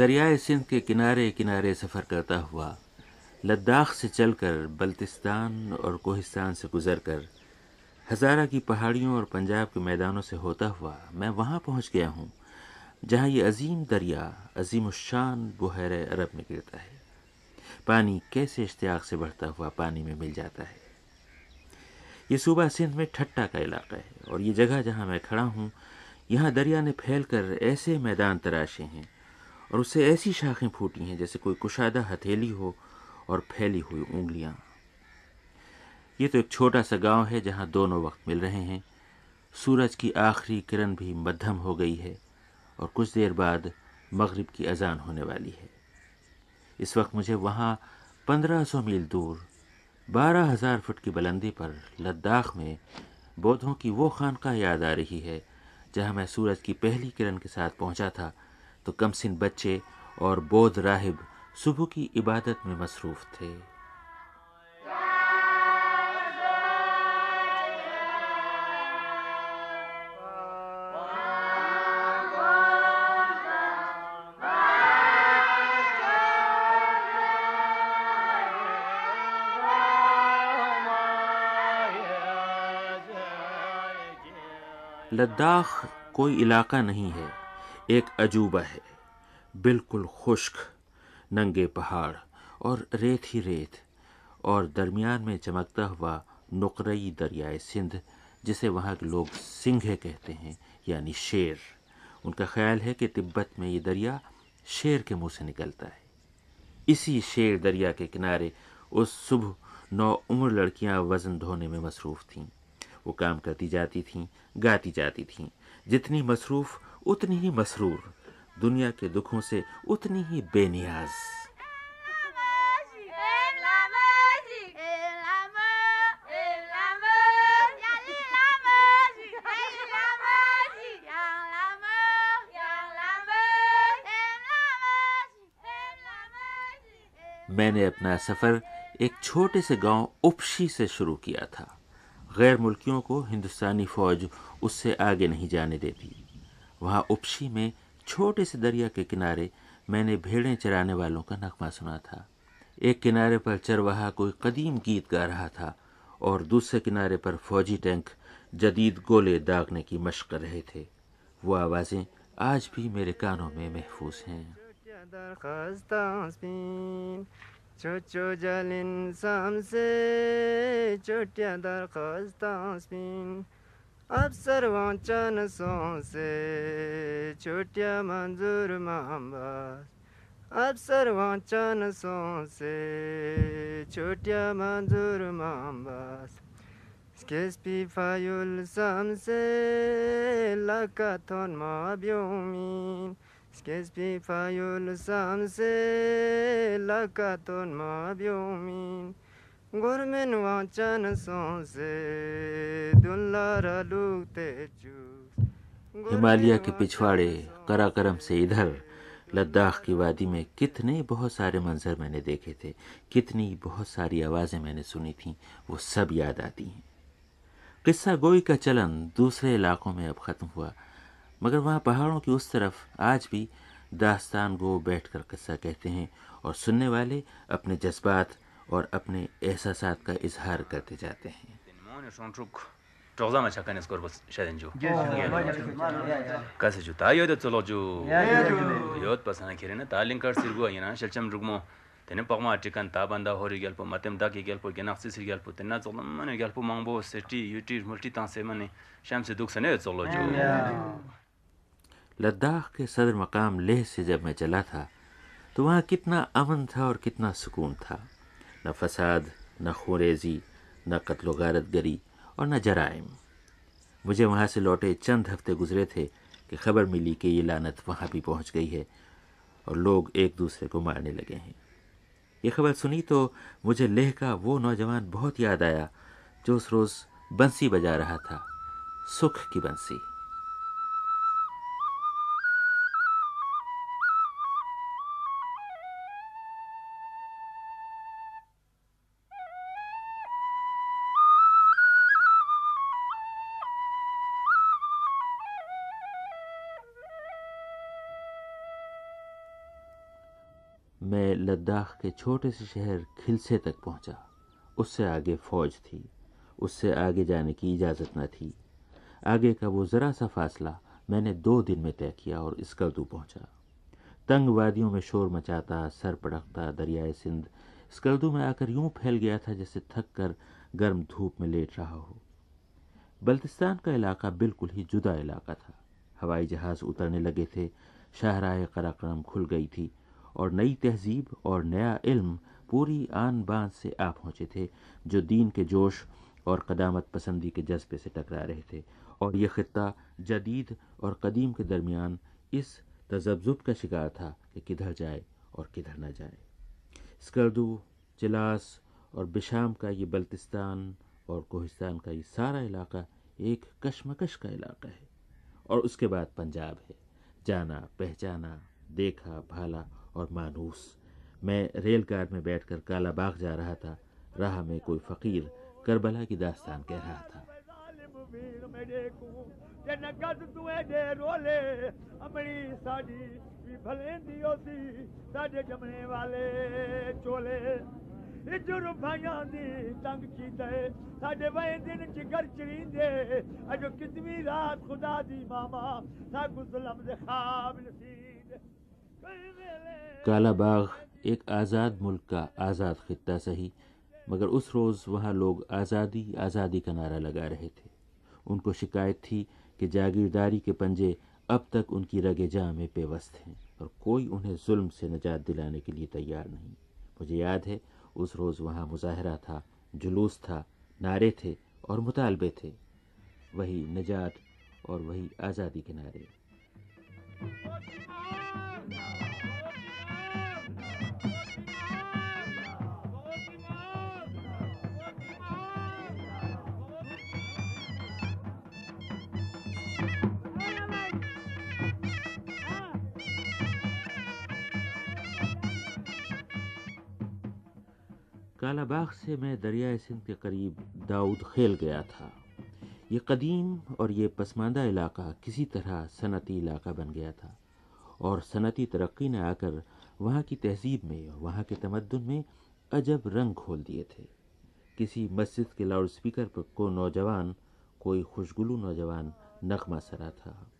दरियाए सिंध के किनारे किनारे सफ़र करता हुआ, लद्दाख से चलकर बल्तिस्तान और कोहिस्तान से गुजरकर, हज़ारा की पहाड़ियों और पंजाब के मैदानों से होता हुआ, मैं वहाँ पहुँच गया हूँ, जहाँ ये अजीम दरिया अजीम शान बहर अरब में गिरता है। पानी कैसे इश्तियाक से बढ़ता हुआ पानी में मिल जाता है। ये सूबा सिंध में ठट्टा का इलाका है और ये जगह जहाँ मैं खड़ा हूँ, यहाँ दरिया ने फैल कर ऐसे मैदान तराशे हैं और उससे ऐसी शाखें फूटी हैं जैसे कोई कुशादा हथेली हो और फैली हुई उंगलियाँ। ये तो एक छोटा सा गाँव है जहाँ दोनों वक्त मिल रहे हैं। सूरज की आखिरी किरण भी मध्यम हो गई है और कुछ देर बाद मगरिब की अजान होने वाली है। इस वक्त मुझे वहाँ पंद्रह सौ मील दूर, बारह हज़ार फुट की बुलंदी पर लद्दाख में बौद्धों की वो खानका याद आ रही है जहाँ मैं सूरज की पहली किरण के साथ पहुँचा था तो कमसिन बच्चे और बौद्ध राहिब सुबह की इबादत में मसरूफ़ थे। लद्दाख कोई इलाका नहीं है। एक अजूबा है। बिल्कुल खुश्क, नंगे पहाड़ और रेत ही रेत, और दरमियान में चमकता हुआ नुकरई दरियाए सिंध, जिसे वहाँ के लोग सिंघे कहते हैं, यानी शेर। उनका ख्याल है कि तिब्बत में ये दरिया शेर के मुँह से निकलता है। इसी शेर दरिया के किनारे उस सुबह नौ उम्र लड़कियाँ वज़न धोने में मसरूफ़ थीं। वो काम करती जाती थीं, गाती जाती थीं। जितनी मसरूफ़ उतनी ही मसरूर, दुनिया के दुखों से उतनी ही बेनियाज। मैंने अपना सफ़र एक छोटे से गाँव उपशी से शुरू किया था। गैर मुल्कियों को हिंदुस्तानी फ़ौज उससे आगे नहीं जाने देती। वहाँ उपशी में छोटे से दरिया के किनारे मैंने भेड़ें चराने वालों का नगमा सुना था। एक किनारे पर चरवाहा कोई कदीम गीत गा रहा था और दूसरे किनारे पर फौजी टैंक जदीद गोले दागने की मशक कर रहे थे। वो आवाज़ें आज भी मेरे कानों में महफूज हैं। jalin samse chotya darkhastan spin अफसर वाचन से छोटिया मंजूर मामबास अफसर वाचन से छोटिया मंजूर मामबास स्केस्पी फायुल समसे लकाथन माब्योमीन स्केस्पी फायुल समसे लकाथन हिमालय के पिछवाड़े कराकरम से इधर लद्दाख की वादी में कितने बहुत सारे मंजर मैंने देखे थे कितनी बहुत सारी आवाज़ें मैंने सुनी थीं वो सब याद आती हैं। किस्सा गोई का चलन दूसरे इलाकों में अब ख़त्म हुआ मगर वहाँ पहाड़ों की उस तरफ़ आज भी दास्तान गो बैठकर किस्सा कहते हैं और सुनने वाले अपने जज्बात और अपने एहसास का इजहार करते जाते हैं। कैसे जो। ताई ताबंदा हो रही गलपो मतलब दागी गलपो के नाक्से सिर गलपो। तेरे ना चलो गलपो मांगबो सेटी यूटीज मल्टी तांसे मने। शाम से दुख सने चलो जो। लद्दाख के सदर मकाम लेह से जब मैं चला था तो वहाँ कितना अमन था और कितना सुकून था। न फसाद न खोरेजी न कत्लो गारतगरी और न जराइम मुझे वहाँ से लौटे चंद हफ़्ते गुजरे थे कि खबर मिली कि ये लानत वहाँ भी पहुँच गई है और लोग एक दूसरे को मारने लगे हैं ये खबर सुनी तो मुझे लेह का वो नौजवान बहुत याद आया जो उस रोज़ बंसी बजा रहा था सुख की बंसी लद्दाख के छोटे से शहर खिलसे तक पहुँचा। उससे आगे फौज थी। उससे आगे जाने की इजाज़त न थी। आगे का वो ज़रा सा फासला मैंने दो दिन में तय किया और स्कर्दू पहुँचा। तंग वादियों में शोर मचाता, सर पड़कता, दरियाए सिंध स्कर्दू में आकर यूँ फैल गया था जैसे थक कर गर्म धूप में लेट रहा हो। बल्तिस्तान का इलाका बिल्कुल ही जुदा इलाका था। हवाई जहाज़ उतरने लगे थे शाहराह कराक्रम खुल गई थी और नई तहजीब और नया इल्म पूरी आन बान से आ पहुँचे थे, जो दीन के जोश और कदामत पसंदी के जज्बे से टकरा रहे थे। और ये ख़त्ता जदीद और कदीम के दरमियान इस तजब्जुब का शिकार था कि किधर जाए और किधर न जाए। स्कर्दू चिलास और बिशाम का ये बल्तिस्तान और कोहिस्तान का ये सारा इलाका एक कशमकश का इलाका है। और उसके बाद पंजाब है। जाना, पहचाना, देखा, भाला और मानूस। मैं रेलगाड़ में बैठकर काला बाग जा रहा था। राह में कोई फ़कीर करबला की दास्तान कह रहा था। रात खुदा दी मामा, सागु जुल्म दे ख्वाब नसीब। काला बाग एक आज़ाद मुल्क का आज़ाद खत्ता सही, मगर उस रोज़ वहाँ लोग आज़ादी आज़ादी का नारा लगा रहे थे। उनको शिकायत थी कि जागीरदारी के पंजे अब तक उनकी रगे जा में पेवस्त हैं और कोई उन्हें जुल्म से निजात दिलाने के लिए तैयार नहीं। मुझे याद है, उस रोज़ वहाँ मुजाहरा था, जुलूस था, नारे थे और मुतालबे थे। वही निजात और वही आज़ादी के नारे। कालाबाग से मैं दरिया सिंध के करीब दाऊद खेल गया था। ये कदीम और ये पसमानदा इलाका किसी तरह सनती इलाका बन गया था। और सनती तरक्की ने आकर वहाँ की तहजीब में वहाँ के तमद्दन में अजब रंग खोल दिए थे। किसी मस्जिद के लाउड स्पीकर पर को नौजवान, कोई खुशगुलू नौजवान नगमा सरा था।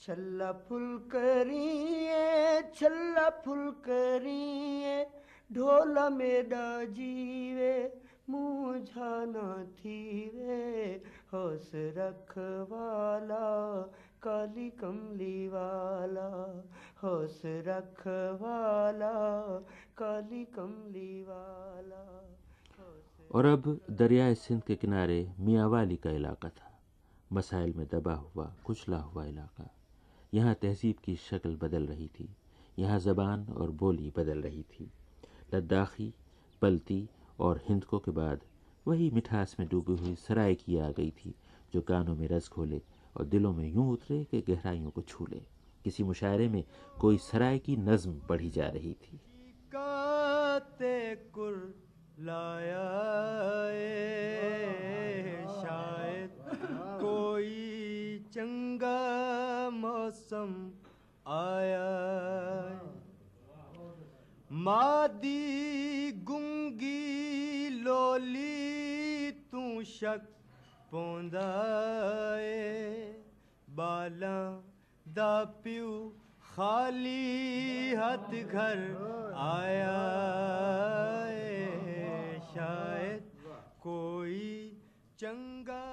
छल्ला फुल करिए, छल्ला फुल करिए, ढोल मेरा जीवे, मुझा न थीवे, होश रखवाला काली कमली वाला, होश रखवाला, काली कमली वाला और अब दरियाए सिंध के किनारे मियावाली का इलाका था। मसाइल में दबा हुआ, कुचला हुआ इलाका। यहाँ तहजीब की शक्ल बदल रही थी। यहाँ ज़बान और बोली बदल रही थी। लद्दाखी, पलती और हिंदकों के बाद वही मिठास में डूबी हुई सराय की आ गई थी, जो कानों में रस खोले और दिलों में यूँ उतरे कि गहराइयों को छू ले। किसी मुशायरे में कोई सराय की नज्म पढ़ी जा रही थी। शायद कोई चंगा मौसम आया। मादी गुंगी लोली तू शक बाला दा प्यू खाली हथ घर आया शायद कोई चंगा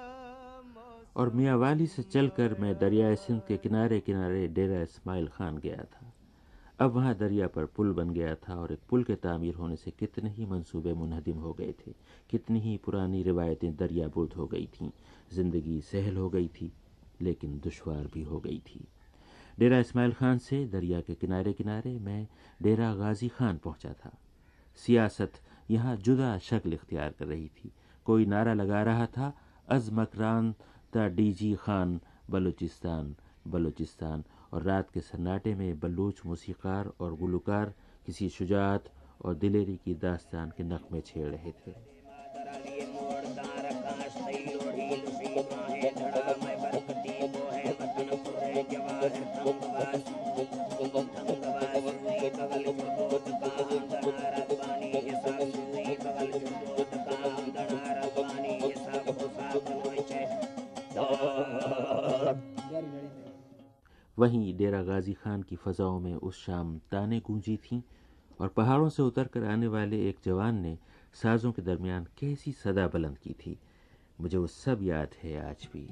और मियाँ वाली से चलकर मैं दरियाए सिंध के किनारे किनारे डेरा इस्माइल खान गया था। अब वहाँ दरिया पर पुल बन गया था और एक पुल के तामीर होने से कितने ही मंसूबे मुनहदिम हो गए थे, कितनी ही पुरानी रिवायतें दरिया बुर्द हो गई थीं। ज़िंदगी सहल हो गई थी, लेकिन दुशवार भी हो गई थी। डेरा इस्माइल खान से दरिया के किनारे किनारे मैं डेरा गाजी खान पहुँचा था। सियासत यहाँ जुदा शक्ल इख्तियार कर रही थी। कोई नारा लगा रहा था अज मकरान ता डी जी खान, बलूचिस्तान बलूचिस्तान और रात के सन्नाटे में बलूच मूसीकार और गुलकार किसी शुजात और दिलेरी की दास्तान के नगमे छेड़ रहे थे। वहीं डेरा गाजी खान की फजाओं में उस शाम ताने गूंजी थीं और पहाड़ों से उतर कर आने वाले एक जवान ने साजों के दरमियान कैसी सदा बुलंद की थी। मुझे वो सब याद है आज भी।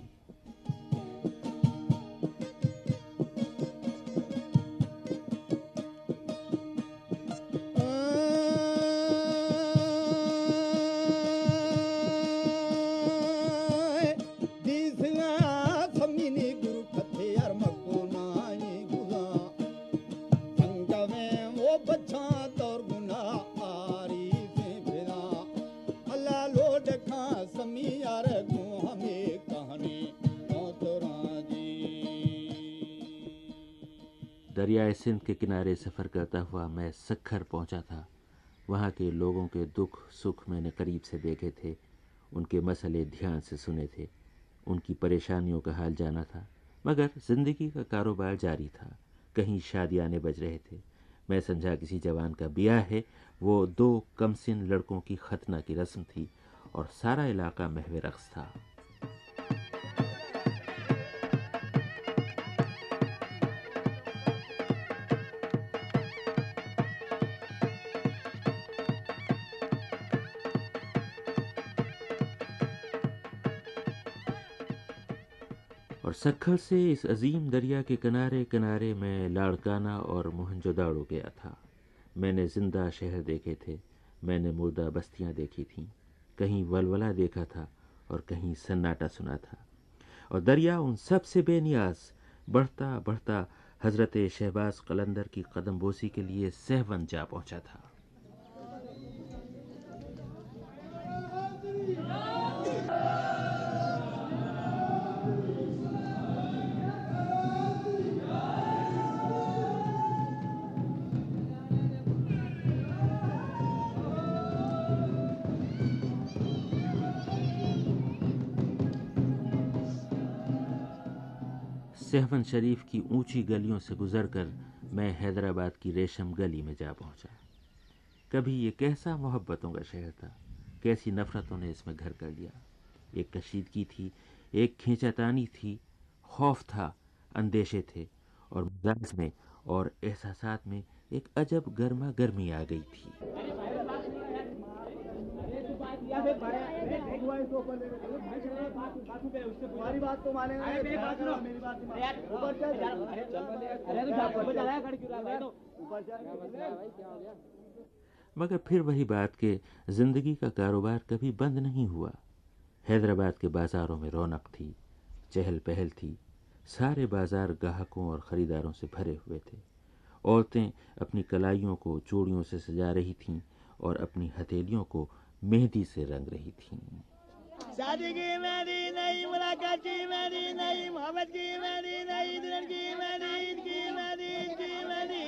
के किनारे सफ़र करता हुआ मैं सखर पहुँचा था। वहाँ के लोगों के दुख सुख मैंने करीब से देखे थे। उनके मसले ध्यान से सुने थे। उनकी परेशानियों का हाल जाना था। मगर ज़िंदगी का कारोबार जारी था। कहीं शादियाने बज रहे थे। मैं समझा किसी जवान का ब्याह है। वो दो कमसिन लड़कों की खतना की रस्म थी और सारा इलाका महवे रक्स था। सखल से इस अजीम दरिया के किनारे किनारे मैं लाड़काना और मोहनजोदाड़ो गया था। मैंने ज़िंदा शहर देखे थे। मैंने मुर्दा बस्तियाँ देखी थीं। कहीं वलवला देखा था और कहीं सन्नाटा सुना था। और दरिया उन सबसे बेनियाज बढ़ता बढ़ता हज़रत शहबाज कलंदर की कदम बोसी के लिए सहवन जा पहुँचा था। सहवन शरीफ की ऊँची गलियों से गुजरकर मैं हैदराबाद की रेशम गली में जा पहुँचा। कभी ये कैसा मोहब्बतों का शहर था कैसी नफरतों ने इसमें घर कर लिया? एक कशीदगी थी, एक खींचातानी थी, खौफ था, अंदेशे थे और मिजाज में और एहसास में एक अजब गर्मा गर्मी आ गई थी। तुम्हारी बात तो मानेगा मेरी बात सुनो। मेरी बात मगर फिर वही बात कि ज़िंदगी का कारोबार कभी बंद नहीं हुआ। हैदराबाद के बाजारों में रौनक थी चहल पहल थी। सारे बाज़ार ग्राहकों और ख़रीदारों से भरे हुए थे। औरतें अपनी कलाइयों को चूड़ियों से सजा रही थीं और अपनी हथेलियों को मेहंदी से रंग रही थीं। शादी की मेहंदी नहीं मुलाकात की मेहंदी नहीं मोहब्बत की मेहंदी नहीं दुल्हन की मेहंदी ईद की मेहंदी ईद की मेहंदी।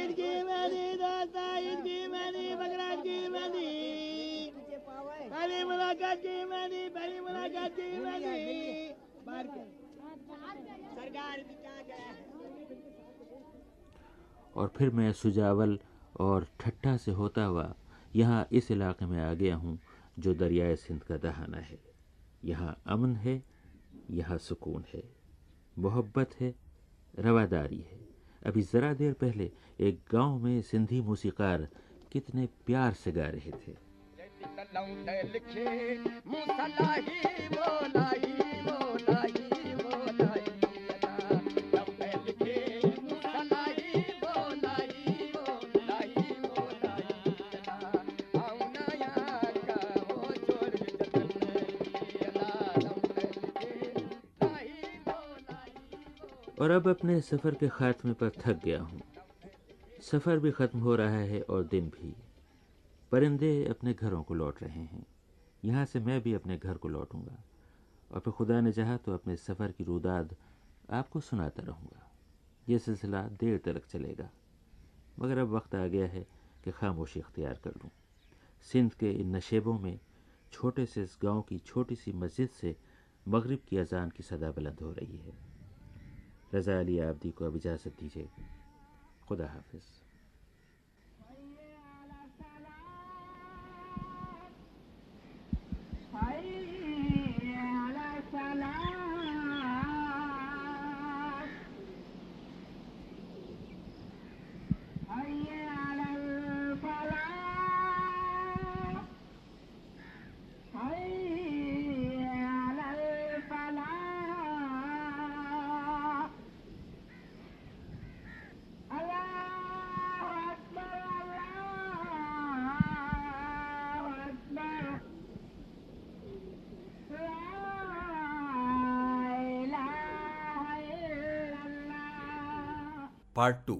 ईद की मेहंदी दोस्ता ईद की मेहंदी बकरात की मेहंदी। पहली मुलाकात की मेहंदी पहली मुलाकात की मेहंदी। और फिर मैं सुजावल और ठट्ठा से होता हुआ यहाँ इस इलाके में आ गया हूँ, जो दरियाए सिंध का दहाना है। यहाँ अमन है, यहाँ सुकून है। मोहब्बत है, रवादारी है। अभी ज़रा देर पहले एक गाँव में सिंधी मूसीकार कितने प्यार से गा रहे थे। और अब अपने सफ़र के ख़ात्मे पर थक गया हूँ। सफ़र भी ख़त्म हो रहा है और दिन भी। परिंदे अपने घरों को लौट रहे हैं। यहाँ से मैं भी अपने घर को लौटूँगा। और फिर खुदा ने चाहा तो अपने सफ़र की रुदाद आपको सुनाता रहूँगा। ये सिलसिला देर तक चलेगा। मगर अब वक्त आ गया है कि खामोशी अख्तियार कर लूँ। सिंध के इन नशेबों में छोटे से इस गाँव की छोटी सी मस्जिद से मगरिब की अजान की सदा बुलंद हो रही है। रज़ा अली आबदी को अब इजाज़त दीजिए। खुदा हाफिज़। पार्ट टू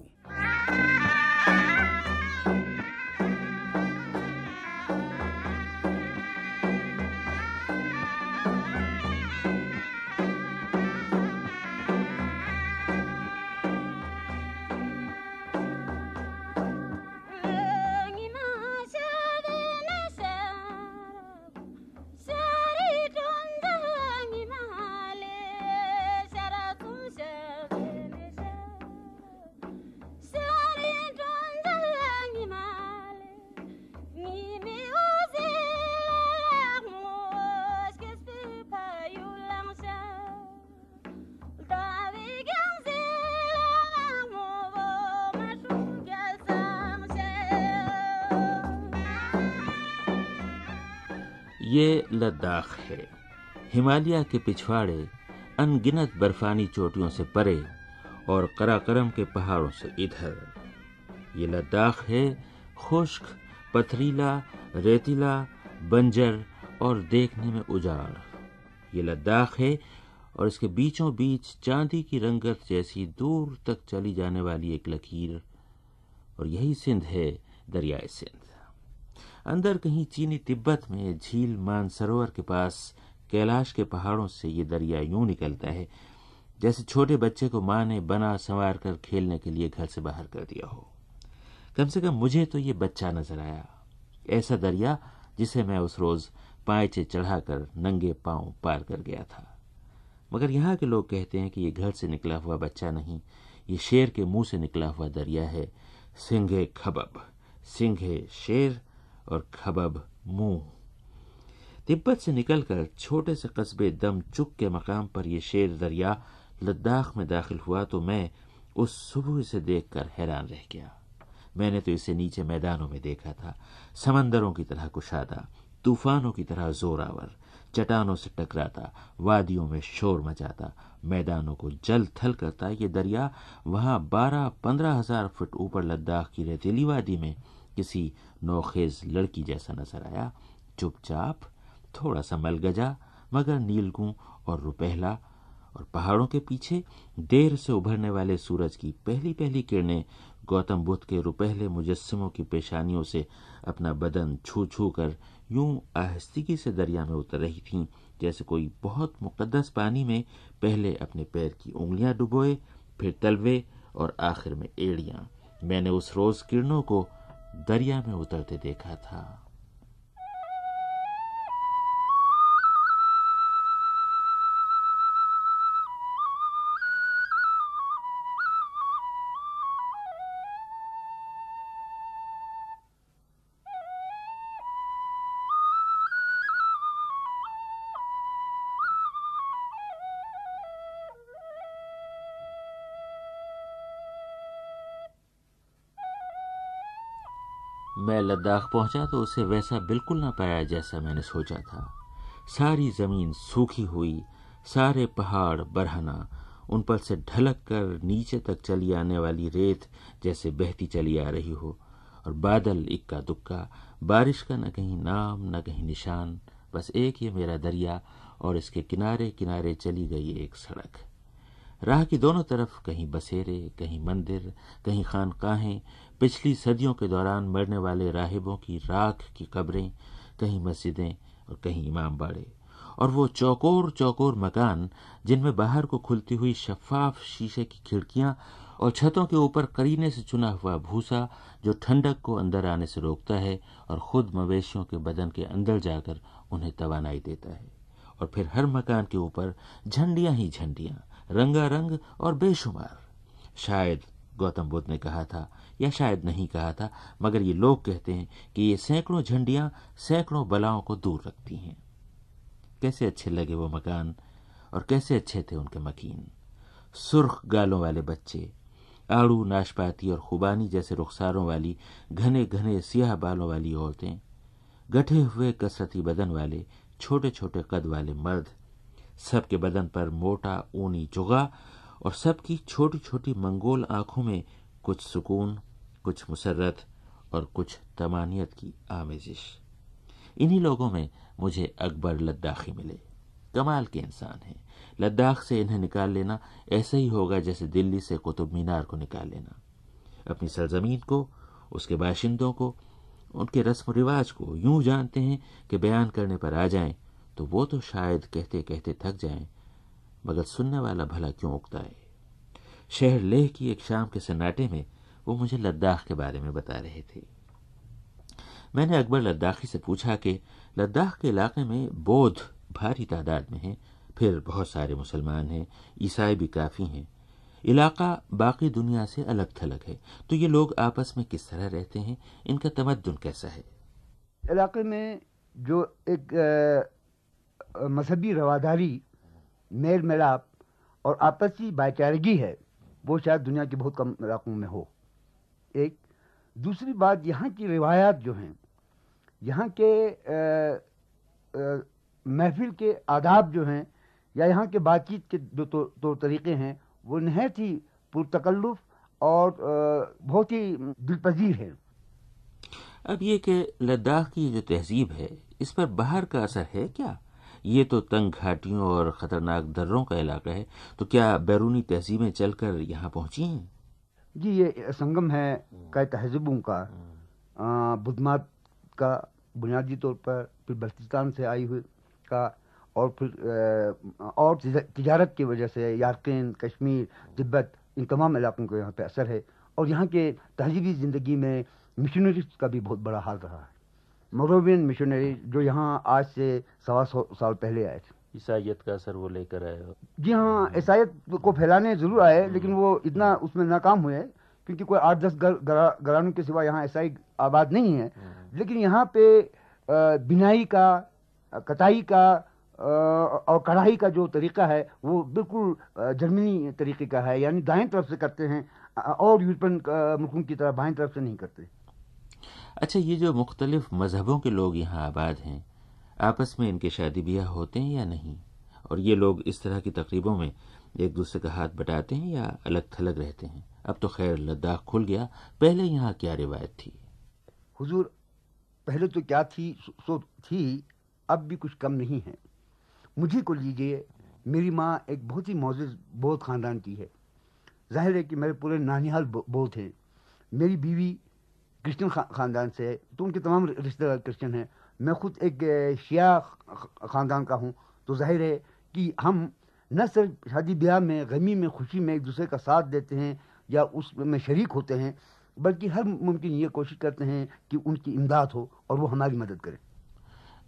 ये लद्दाख है। हिमालय के पिछवाड़े अनगिनत बर्फानी चोटियों से परे और कराकरम के पहाड़ों से इधर। ये लद्दाख है खुश्क, पथरीला, रेतीला, बंजर और देखने में उजाड़। ये लद्दाख है और इसके बीचों बीच चांदी की रंगत जैसी दूर तक चली जाने वाली एक लकीर। और यही सिंध है दरियाए सिंध। अंदर कहीं चीनी तिब्बत में झील मानसरोवर के पास कैलाश के पहाड़ों से ये दरिया यूँ निकलता है, जैसे छोटे बच्चे को माँ ने बना संवार कर खेलने के लिए घर से बाहर कर दिया हो। कम से कम मुझे तो ये बच्चा नज़र आया। ऐसा दरिया जिसे मैं उस रोज पायचे चढ़ाकर नंगे पाँव पार कर गया था। मगर यहाँ के लोग कहते हैं कि ये घर से निकला हुआ बच्चा नहीं, ये शेर के मुँह से निकला हुआ दरिया है। सिंघे खबब, सिंघे शेर और खबब मुँह। तिब्बत से निकलकर छोटे से कस्बे दम चुक के मकाम पर यह शेर दरिया लद्दाख में दाखिल हुआ तो मैं उस सुबह से देखकर हैरान रह गया। मैंने तो इसे नीचे मैदानों में देखा था, समंदरों की तरह कुशादा, तूफानों की तरह जोरावर चटानों से टकराता, वादियों में शोर मचाता, मैदानों को जल थल करता। ये दरिया वहाँ बारह पंद्रह हज़ार फुट ऊपर लद्दाख की रेतीली वादी में किसी नौखेज लड़की जैसा नज़र आया। चुपचाप थोड़ा सा मलगजा मगर नीलगू और रुपहला और पहाड़ों के पीछे देर से उभरने वाले सूरज की पहली पहली किरणें गौतम बुद्ध के रुपहले मुजस्मों की पेशानियों से अपना बदन छू छू कर यूँ आहिस्तिकी से दरिया में उतर रही थीं, जैसे कोई बहुत मुकद्दस पानी में पहले अपने पैर की उंगलियाँ डुबोए, फिर तलवे और आखिर में एड़ियाँ। मैंने उस रोज किरणों को दरिया में उतरते देखा था। लद्दाख पहुँचा तो उसे वैसा बिल्कुल ना पाया जैसा मैंने सोचा था। सारी ज़मीन सूखी हुई, सारे पहाड़ बरहना, उन पर से ढलक कर नीचे तक चली आने वाली रेत जैसे बहती चली आ रही हो, और बादल इक्का दुक्का, बारिश का न कहीं नाम, न कहीं निशान, बस एक ये मेरा दरिया, और इसके किनारे किनारे चली गई एक सड़क। राह की दोनों तरफ़ कहीं बसेरे, कहीं मंदिर, कहीं खानकाहें पिछली सदियों के दौरान मरने वाले राहिबों की राख की कब्रें, कहीं मस्जिदें और कहीं इमाम बाड़े। और वो चौकोर चौकोर मकान, जिनमें बाहर को खुलती हुई शफाफ शीशे की खिड़कियाँ और छतों के ऊपर करीने से चुना हुआ भूसा, जो ठंडक को अंदर आने से रोकता है और खुद मवेशियों के बदन के अंदर जाकर उन्हें तवानाई देता है। और फिर हर मकान के ऊपर झंडियाँ ही झंडियाँ, रंगारंग और बेशुमार। शायद गौतम बुद्ध ने कहा था, या शायद नहीं कहा था, मगर ये लोग कहते हैं कि ये सैकड़ों झंडियाँ सैकड़ों बलाओं को दूर रखती हैं। कैसे अच्छे लगे वो मकान, और कैसे अच्छे थे उनके मकीन। सुर्ख गालों वाले बच्चे, आड़ू नाशपाती और खुबानी जैसे रुखसारों वाली, घने घने सियाह बालों वाली औरतें, गठे हुए कसरती बदन वाले, छोटे छोटे कद वाले मर्द, सबके बदन पर मोटा ऊनी जुगा और सबकी छोटी छोटी मंगोल आँखों में कुछ सुकून, कुछ मुसरत और कुछ तमानियत की आमेजिश। इन्हीं लोगों में मुझे अकबर लद्दाखी मिले। कमाल के इंसान हैं। लद्दाख से इन्हें निकाल लेना ऐसा ही होगा जैसे दिल्ली से कुतुब मीनार को निकाल लेना। अपनी सरजमीन को, उसके बाशिंदों को, उनके रस्म रिवाज को यूँ जानते हैं कि बयान करने पर आ जाएँ तो वो तो शायद कहते कहते थक जाएँ मगर सुनने वाला भला क्यों उगता है? शहर लेह की एक शाम के सन्नाटे में वो मुझे लद्दाख के बारे में बता रहे थे। मैंने अकबर लद्दाखी से पूछा कि, लद्दाख के इलाके में बौद्ध भारी तादाद में हैं, फिर बहुत सारे मुसलमान हैं, ईसाई भी काफ़ी हैं। इलाका बाकी दुनिया से अलग थलग है। तो ये लोग आपस में किस तरह रहते हैं? इनका तमद्दुन कैसा है? इलाके में जो एक मजहबी रवादारी मेल मिलाप और आपसी भाईचारगी है वो शायद दुनिया के बहुत कम इलाकों में हो। एक दूसरी बात यहाँ की रिवायात जो हैं यहाँ के महफिल के आदाब जो हैं या यहाँ के बातचीत के जो तो, तो तरीक़े हैं वो नहायत ही पुरतकल्लुफ़ और बहुत ही दिलपजीर है। अब ये कि लद्दाख की जो तहजीब है इस पर बाहर का असर है क्या? ये तो तंग घाटियों और ख़तरनाक दर्रों का इलाका है तो क्या बैरूनी तहजीबें चलकर यहाँ पहुँची हैं? जी ये संगम है कई तहजीबों का। बुधमात का बुनियादी तौर पर फिर बल्तिस्तान से आई हुई का और फिर और तजारत की वजह से यारकिन कश्मीर तिब्बत इन तमाम इलाकों को यहाँ पे असर है। और यहाँ के तहजीबी ज़िंदगी में मिशनरीज का भी बहुत बड़ा हाल रहा है। मोरोवियन मिशनरी जो यहाँ आज से सवा सौ साल पहले आए थे। ईसाइत का असर वो लेकर आए जी हाँ ईसाइत को फैलाने ज़रूर आए लेकिन वो इतना उसमें नाकाम हुए क्योंकि कोई आठ दस घरानों के सिवा यहाँ ईसाई आबाद नहीं है। हम्म। लेकिन यहाँ पे बिनाई का कटाई का और कढ़ाई का जो तरीका है वो बिल्कुल जर्मनी तरीके का है। यानी दाएँ तरफ़ से करते हैं और यूरोपियन मुल्कों की तरह बाएँ तरफ़ से नहीं करते। अच्छा ये जो मुख्तलिफ़ मजहबों के लोग यहाँ आबाद हैं, आपस में इनके शादी ब्याह होते हैं या नहीं? और ये लोग इस तरह की तकरीबों में एक दूसरे का हाथ बटाते हैं या अलग थलग रहते हैं? अब तो खैर लद्दाख खुल गया, पहले यहाँ क्या रिवायत थी? हुजूर, पहले तो क्या थी, सो थी, अब भी कुछ कम नहीं है। मुझे को लीजिए, मेरी माँ एक बहुत ही मोजिज बौद्ध ख़ानदान की है। ज़ाहिर है कि मेरे पूरे नानिहाल बौद्ध हैं। मेरी बीवी क्रिश्चियन ख़ानदान से तो उनके तमाम रिश्तेदार क्रिश्चियन हैं मैं खुद एक शिया ख़ानदान का हूँ तो ज़ाहिर है कि हम न सिर्फ़ शादी ब्याह में गमी में खुशी में एक दूसरे का साथ देते हैं या उसमें शरीक होते हैं बल्कि हर मुमकिन ये कोशिश करते हैं कि उनकी इमदाद हो और वो हमारी मदद करें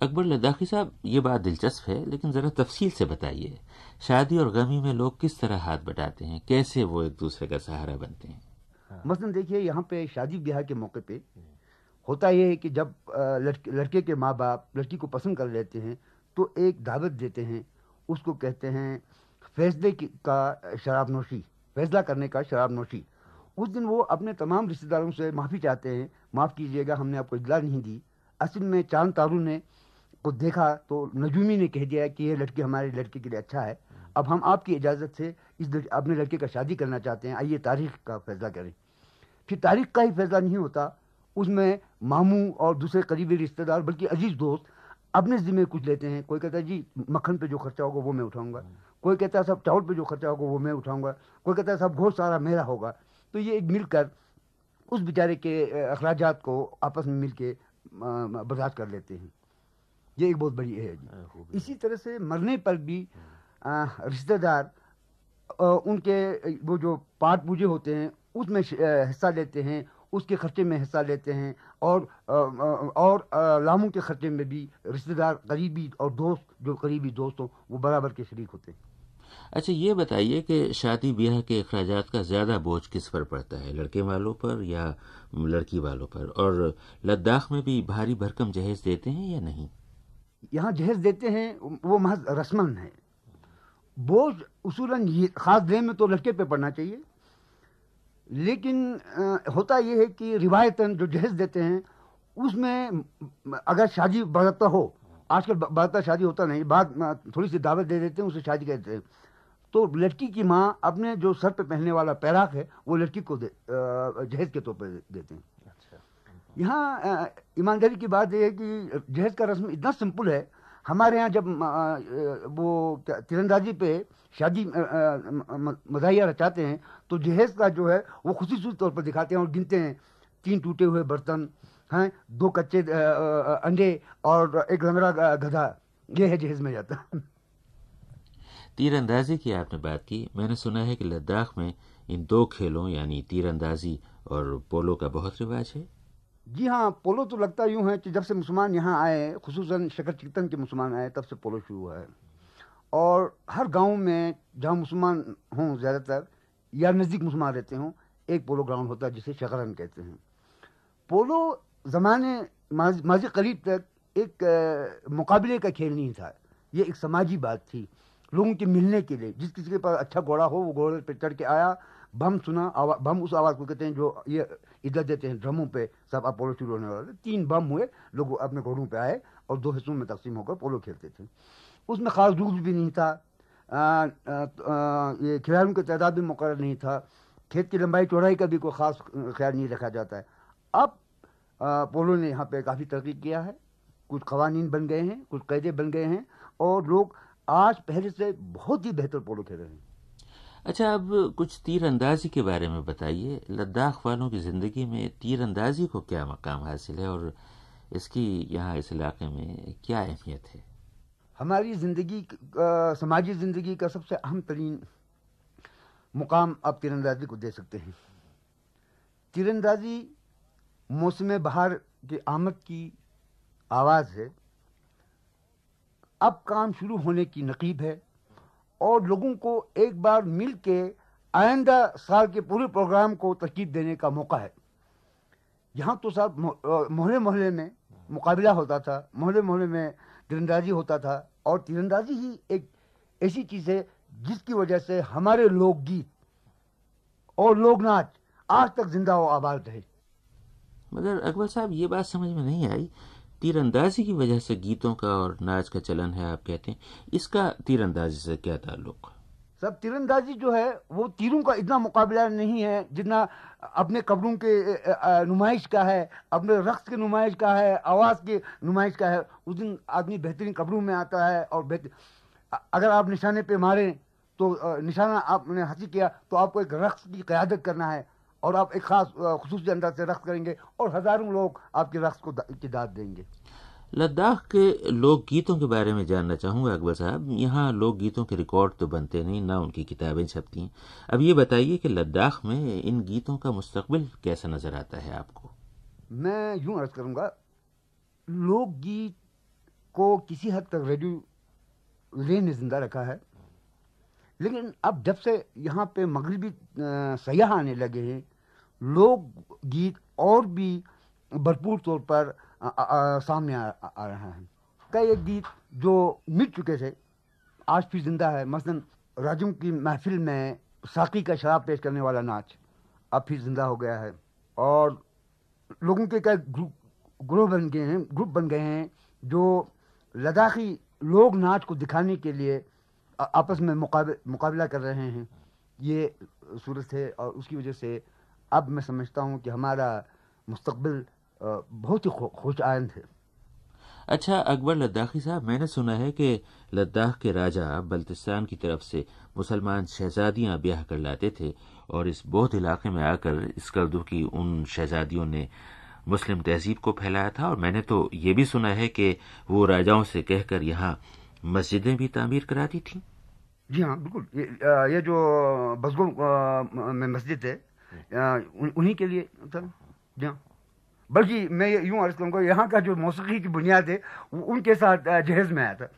अकबर लद्दाखी साहब ये बात दिलचस्प है लेकिन ज़रा तफसील से बताइए शादी और गमी में लोग किस तरह हाथ बटाते हैं कैसे वो एक दूसरे का सहारा बनते हैं हाँ। मसलन देखिए, यहाँ पे शादी ब्याह के मौके पे होता यह है कि जब लड़के लड़के के माँ बाप लड़की को पसंद कर लेते हैं तो एक दावत देते हैं। उसको कहते हैं, फैसले का शराब नोशी, फैसला करने का शराब नोशी। उस दिन वो अपने तमाम रिश्तेदारों से माफ़ी चाहते हैं। माफ़ कीजिएगा, हमने आपको इतला नहीं दी। असल में चाँद तारू ने को देखा तो नजूमी ने कह दिया कि ये लड़की हमारे लड़के के लिए अच्छा है। अब हम आपकी इजाज़त से इस अपने लड़के का शादी करना चाहते हैं। आइए तारीख का फैसला करें। फिर तारीख का ही फैसला नहीं होता। उसमें मामू और दूसरे करीबी रिश्तेदार बल्कि अज़ीज़ दोस्त अपने ज़िम्मे कुछ लेते हैं। कोई कहता है जी मक्खन पे जो खर्चा होगा वो मैं उठाऊँगा। कोई कहता है सब चावल पे जो खर्चा होगा वो मैं उठाऊँगा। कोई कहता है सब बहुत सारा मेरा होगा। तो ये एक मिलकर उस बेचारे के अखराज को आपस में मिल के बर्दाश्त कर लेते हैं। ये एक बहुत बड़ी है जी। इसी तरह से मरने पर भी रिश्तेदार उनके वो जो पाठ पूजे होते हैं उसमें हिस्सा लेते हैं उसके खर्चे में हिस्सा लेते हैं और और लामों के खर्चे में भी रिश्तेदार करीबी और दोस्त जो करीबी दोस्त हों वो बराबर के शरीक होते हैं। अच्छा ये बताइए कि शादी ब्याह के अखराज का ज़्यादा बोझ किस पर पड़ता है लड़के वालों पर या लड़की वालों पर? और लद्दाख में भी भारी भरकम जहेज देते हैं या नहीं? यहाँ जहेज देते हैं वो महज रस्मन है। बोझ उसूलन ख़ास देह में तो लड़के पे पड़ना चाहिए। लेकिन आ, होता यह है कि रिवायतन जो जहेज देते हैं उसमें अगर शादी बढ़ता हो आजकल बढ़ता शादी होता नहीं बाद थोड़ी सी दावत दे देते हैं उसे शादी कहते हैं। तो लड़की की माँ अपने जो सर पे पहनने वाला पैराक है वो लड़की को जहेज के तौर पर देते हैं। यहाँ ईमानदारी की बात यह है कि जहेज का रस्म इतना सिंपल है हमारे यहाँ जब वो तिरंदाजी पे शादी मजाहिया रचाते हैं तो जहेज का जो है वो खुशी तौर पर दिखाते हैं और गिनते हैं। तीन टूटे हुए बर्तन हैं दो कच्चे अंडे और एक लंगड़ा गधा। ये है जहेज में जाता। तीरंदाजी की आपने बात की। मैंने सुना है कि लद्दाख में इन दो खेलों यानी तीरंदाजी और पोलो का बहुत रिवाज है। जी हाँ पोलो तो लगता यूँ है कि जब से मुसलमान यहाँ आए खसूसन शकर चिकतन के मुसलमान आए तब से पोलो शुरू हुआ है। और हर गाँव में जहाँ मुसलमान हों ज़्यादातर, या नज़दीक मुसलमान रहते हों, एक पोलो ग्राउंड होता है जिसे शकरन कहते हैं। पोलो ज़माने माजी करीब तक एक मुकाबले का खेल नहीं था। ये एक समाजी बात थी, लोगों के मिलने के लिए। जिस किसी के पास अच्छा घोड़ा हो, वो घोड़े पर चढ़ के आया, बम सुना बम उस आवाज़ को कहते हैं जो ये इधर देते हैं, ड्रमों पे सब पोलो शुरू होने वाले तीन बम हुए, लोग अपने घोड़ों पे आए और दो हिस्सों में तकसीम होकर पोलो खेलते थे। उसमें खास रूल भी नहीं था। ये खिलाड़ियों की तादाद भी मुकर नहीं था। खेत की लंबाई, चौड़ाई का भी कोई ख़ास ख्याल नहीं रखा जाता है। अब पोलो ने यहाँ पे काफ़ी तरक्की किया है। कुछ कवानीन बन गए हैं, कुछ कैदे बन गए हैं और लोग आज पहले से बहुत ही बेहतर पोलो खेल रहे हैं। अच्छा अब कुछ तीरंदाजी के बारे में बताइए। लद्दाख वालों की ज़िंदगी में तीरंदाजी को क्या मकाम हासिल है और इसकी यहाँ इस इलाके में क्या अहमियत है? हमारी ज़िंदगी समाजी ज़िंदगी का सबसे अहम तरीन मुकाम आप तीरंदाजी को दे सकते हैं। तीरंदाजी मौसम बहार की आमद की आवाज़ है। अब काम शुरू होने की नकीब है और लोगों को एक बार मिल के आइंदा साल के पूरे प्रोग्राम को तरकीब देने का मौका है। यहाँ तो साहब मोहल्ले मोहल्ले में मुकाबला होता था मोहल्ले मोहल्ले में तीरंदाजी होता था और तीरंदाजी ही एक ऐसी चीज़ है जिसकी वजह से हमारे लोकगीत और लोक नाच आज तक ज़िंदा और आबाद है मगर अकबर साहब, ये बात समझ में नहीं आई। तीरंदाजी की वजह से गीतों का और नाच का चलन है, आप कहते हैं। इसका तीरंदाजी से क्या ताल्लुक? सब तीरंदाजी जो है, वो तीरों का इतना मुकाबला नहीं है जितना अपने कपड़ों के नुमाइश का है, अपने रक्स के नुमाइश का है, आवाज़ के नुमाइश का है। उस दिन आदमी बेहतरीन कपड़ों में आता है और अगर आप निशाने पे मारें तो निशाना आपने हासिल किया तो आपको एक रक्स की क़्यादत करना है और आप एक ख़ास खसूस अंदाज से रक्स करेंगे और हज़ारों लोग आपके रक्स को की देंगे। लद्दाख के लोकगीतों के बारे में जानना चाहूँगा, अकबर साहब। यहाँ लोकगीतों के रिकॉर्ड तो बनते नहीं, ना उनकी किताबें छपती हैं। अब ये बताइए कि लद्दाख में इन गीतों का मुस्तकबिल कैसा नज़र आता है आपको? मैं यूँ अर्ज़ करूँगा, लोकगीत को किसी हद तक रेडियो रे ने ज़िंदा रखा है। लेकिन अब जब से यहाँ पे मगरबी सयाह आने लगे हैं लोक गीत और भी भरपूर तौर पर सामने आ, आ रहा है। कई एक गीत जो मिट चुके थे। आज भी ज़िंदा है। मसलन राजू की महफिल में साकी का शराब पेश करने वाला नाच अब फिर ज़िंदा हो गया है। और लोगों के कई ग्रुप ग्रुप बन गए हैं ग्रुप बन गए हैं जो लद्दाखी लोग नाच को दिखाने के लिए आपस में मुकाबले मुकाबला कर रहे हैं। ये सूरत है और उसकी वजह से अब मैं समझता हूँ कि हमारा मुस्तकबिल अ, बहुत ही खुश आयंद है। अच्छा अकबर लद्दाखी साहब मैंने सुना है कि लद्दाख के राजा बल्तिस्तान की तरफ़ से मुसलमान शहजादियाँ ब्याह कर लाते थे और इस बहुत इलाके में आकर स्कर्दों की उन शहजादियों ने मुस्लिम तहजीब को फैलाया था और मैंने तो ये भी सुना है कि वो राजाओं से कहकर यहाँ मस्जिदें भी तामीर कराती थी। जी हाँ बिल्कुल। ये ये जो बसगो में मस्जिद है उन्हीं के लिए था। जी हाँ। बल्कि मैं यूँ अर्ज़ करूँगा यहाँ का जो मौसीकी की बुनियाद है वो उनके साथ जहेज में आया था।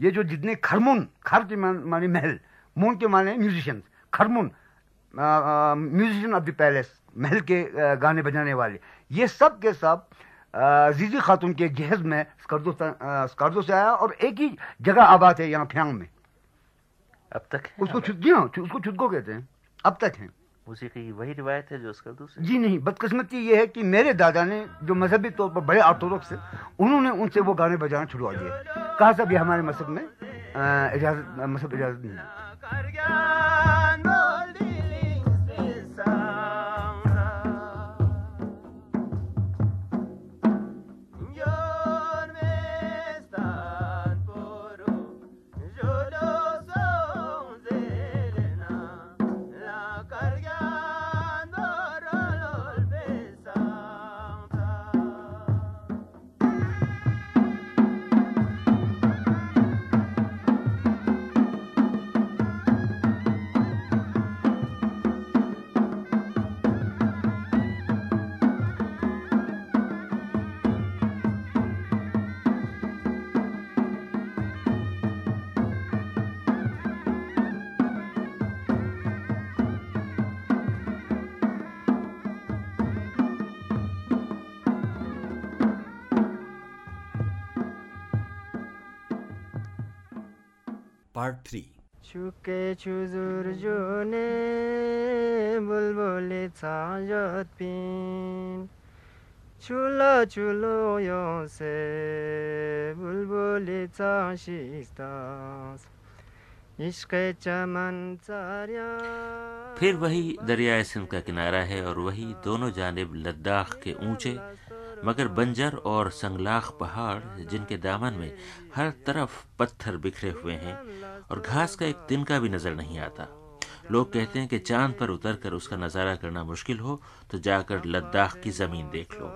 ये जो जितने खरमुन खर के मान- माने महल मून के माने म्यूजिशियंस खरमुन म्यूजिशियन ऑफ़ द पैलेस महल के अ, गाने बजाने वाले ये सब के सब जीजी खातून के जहेज में स्कर्दो स्कर्दो से आया और एक ही जगह आबाद है यहाँ फ्यांग में। अब तक उसको छुट जी हाँ उसको छुटको कहते हैं। अब तक है। मूसीकी की वही रिवायत है जो उसका दूसरी। जी नहीं, बदकस्मती ये है कि मेरे दादा ने, जो मजहबी तौर पर बड़े ऑर्थोडॉक्स थे, उन्होंने उनसे वो गाने बजाना छुड़वा दिए। कहा सब ये हमारे मज़हब में इजाज़त, मज़हब इजाज़त नहीं पार्ट थ्री छुके छुजुर जुने बुलबुले छाजत पिन। चुलो चुलो यो से बुलबुले चार्या। फिर वही दरियाए सिंध का किनारा है और वही दोनों जानब लद्दाख के ऊँचे मगर बंजर और संगलाख पहाड़, जिनके दामन में हर तरफ़ पत्थर बिखरे हुए हैं, और घास का एक तिनका भी नज़र नहीं आता। लोग कहते हैं कि चाँद पर उतरकर उसका नज़ारा करना मुश्किल हो तो जाकर लद्दाख की ज़मीन देख लो।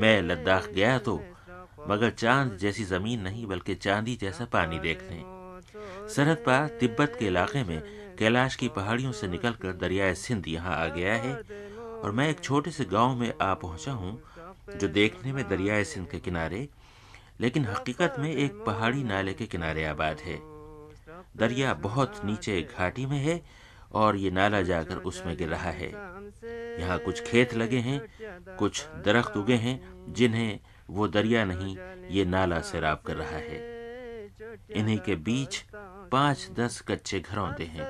मैं लद्दाख गया तो मगर चाँद जैसी ज़मीन नहीं, बल्कि चांदी जैसा पानी देखने। सरहद पार तिब्बत के इलाके में कैलाश की पहाड़ियों से निकलकर दरियाए सिंध यहाँ आ गया है, और मैं एक छोटे से गाँव में आ पहुँचा हूँ जो देखने में दरियाए सिंध के किनारे, लेकिन हकीकत में एक पहाड़ी नाले के किनारे आबाद है। दरिया बहुत नीचे घाटी में है और ये नाला जाकर उसमें गिर रहा है। यहाँ कुछ खेत लगे हैं, कुछ दरख्त उगे हैं, जिन्हें वो दरिया नहीं, ये नाला सैराब कर रहा है। इन्हीं के बीच पाँच दस कच्चे घरौंदे हैं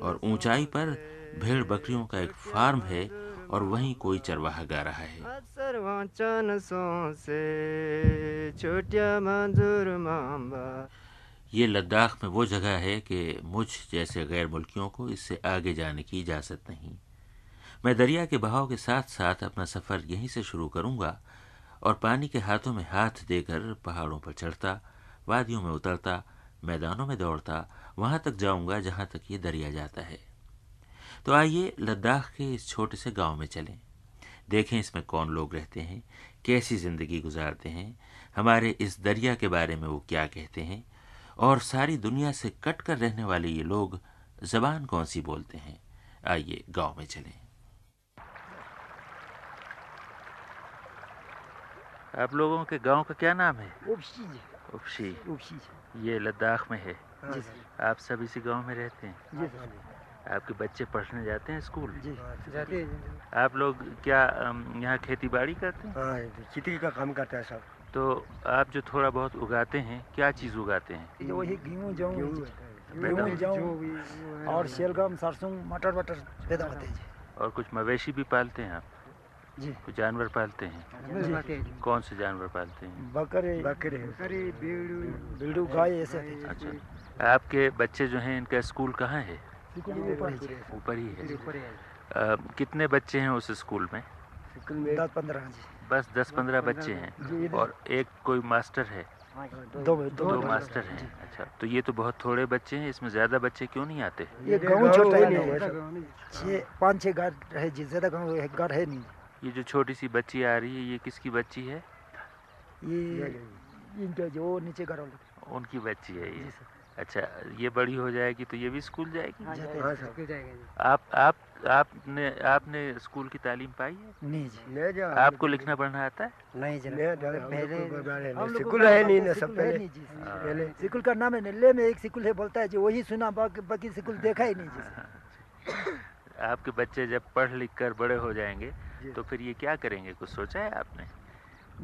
और ऊंचाई पर भेड़ बकरियों का एक फार्म है और वहीं कोई चरवाहा गा रहा है। ये लद्दाख में वो जगह है कि मुझ जैसे गैर मुल्कियों को इससे आगे जाने की इजाज़त नहीं। मैं दरिया के बहाव के साथ साथ अपना सफ़र यहीं से शुरू करूँगा और पानी के हाथों में हाथ देकर पहाड़ों पर चढ़ता वादियों में उतरता मैदानों में दौड़ता वहाँ तक जाऊँगा जहाँ तक ये दरिया जाता है। तो आइए लद्दाख के इस छोटे से गाँव में चलें। देखें इसमें कौन लोग रहते हैं कैसी ज़िंदगी गुजारते हैं हमारे इस दरिया के बारे में वो क्या कहते हैं और सारी दुनिया से कट कर रहने वाले ये लोग जबान कौन सी बोलते हैं। आइए गाँव में चलें। आप लोगों के गाँव का क्या नाम है? उपसी उपशी। उपसी ये लद्दाख में है। जी। आप सब इसी गाँव में रहते हैं? जी सर आपके बच्चे पढ़ने जाते हैं स्कूल? जी जाते हैं आप लोग क्या यहाँ खेती बाड़ी करते हैं? हाँ खेती का काम करता है सब। तो आप जो थोड़ा बहुत उगाते हैं क्या चीज़ उगाते हैं? वही गेहूँ गेहूँ जौ और शलगम सरसों मटर वटर पैदा होते हैं। और कुछ मवेशी भी पालते हैं आप? जी। कुछ जानवर पालते हैं? कौन से जानवर पालते हैं? बकरे। बकरे बकरे भेड़ू गाय ऐसे। अच्छा आपके बच्चे जो हैं इनका स्कूल कहाँ है? ऊपर ही है। कितने बच्चे हैं उस स्कूल में? दस पंद्रह बस दस पंद्रह बच्चे हैं और एक कोई मास्टर है? दो दो दो मास्टर हैं। अच्छा तो ये तो बहुत थोड़े बच्चे हैं इसमें ज़्यादा बच्चे क्यों नहीं आते? ये गाँव छोटा है छः पाँच छः घर है जी ज़्यादा गाँव है घर है नहीं। ये जो छोटी सी बच्ची आ रही है ये किसकी बच्ची है? ये इनका जो नीचे घर वाले। उनकी बच्ची है ये। अच्छा ये बड़ी हो जाएगी तो ये भी स्कूल जाएगी? जाते हैं आप आप आपने आपने स्कूल की तालीम पाई है? नहीं जी। आपको लिखना पढ़ना आता है? नहीं जी पहले हम लोग स्कूल है नहीं ना सब पहले। नहीं जी हाँ। पहले स्कूल का नाम है नेल्ले में एक स्कूल है बोलता है जी वही सुना बाकी बाकी स्कूल देखा ही नहीं जी। आपके बच्चे जब पढ़ लिख कर बड़े हो जाएँगे तो फिर ये क्या करेंगे? कुछ सोचा है आपने?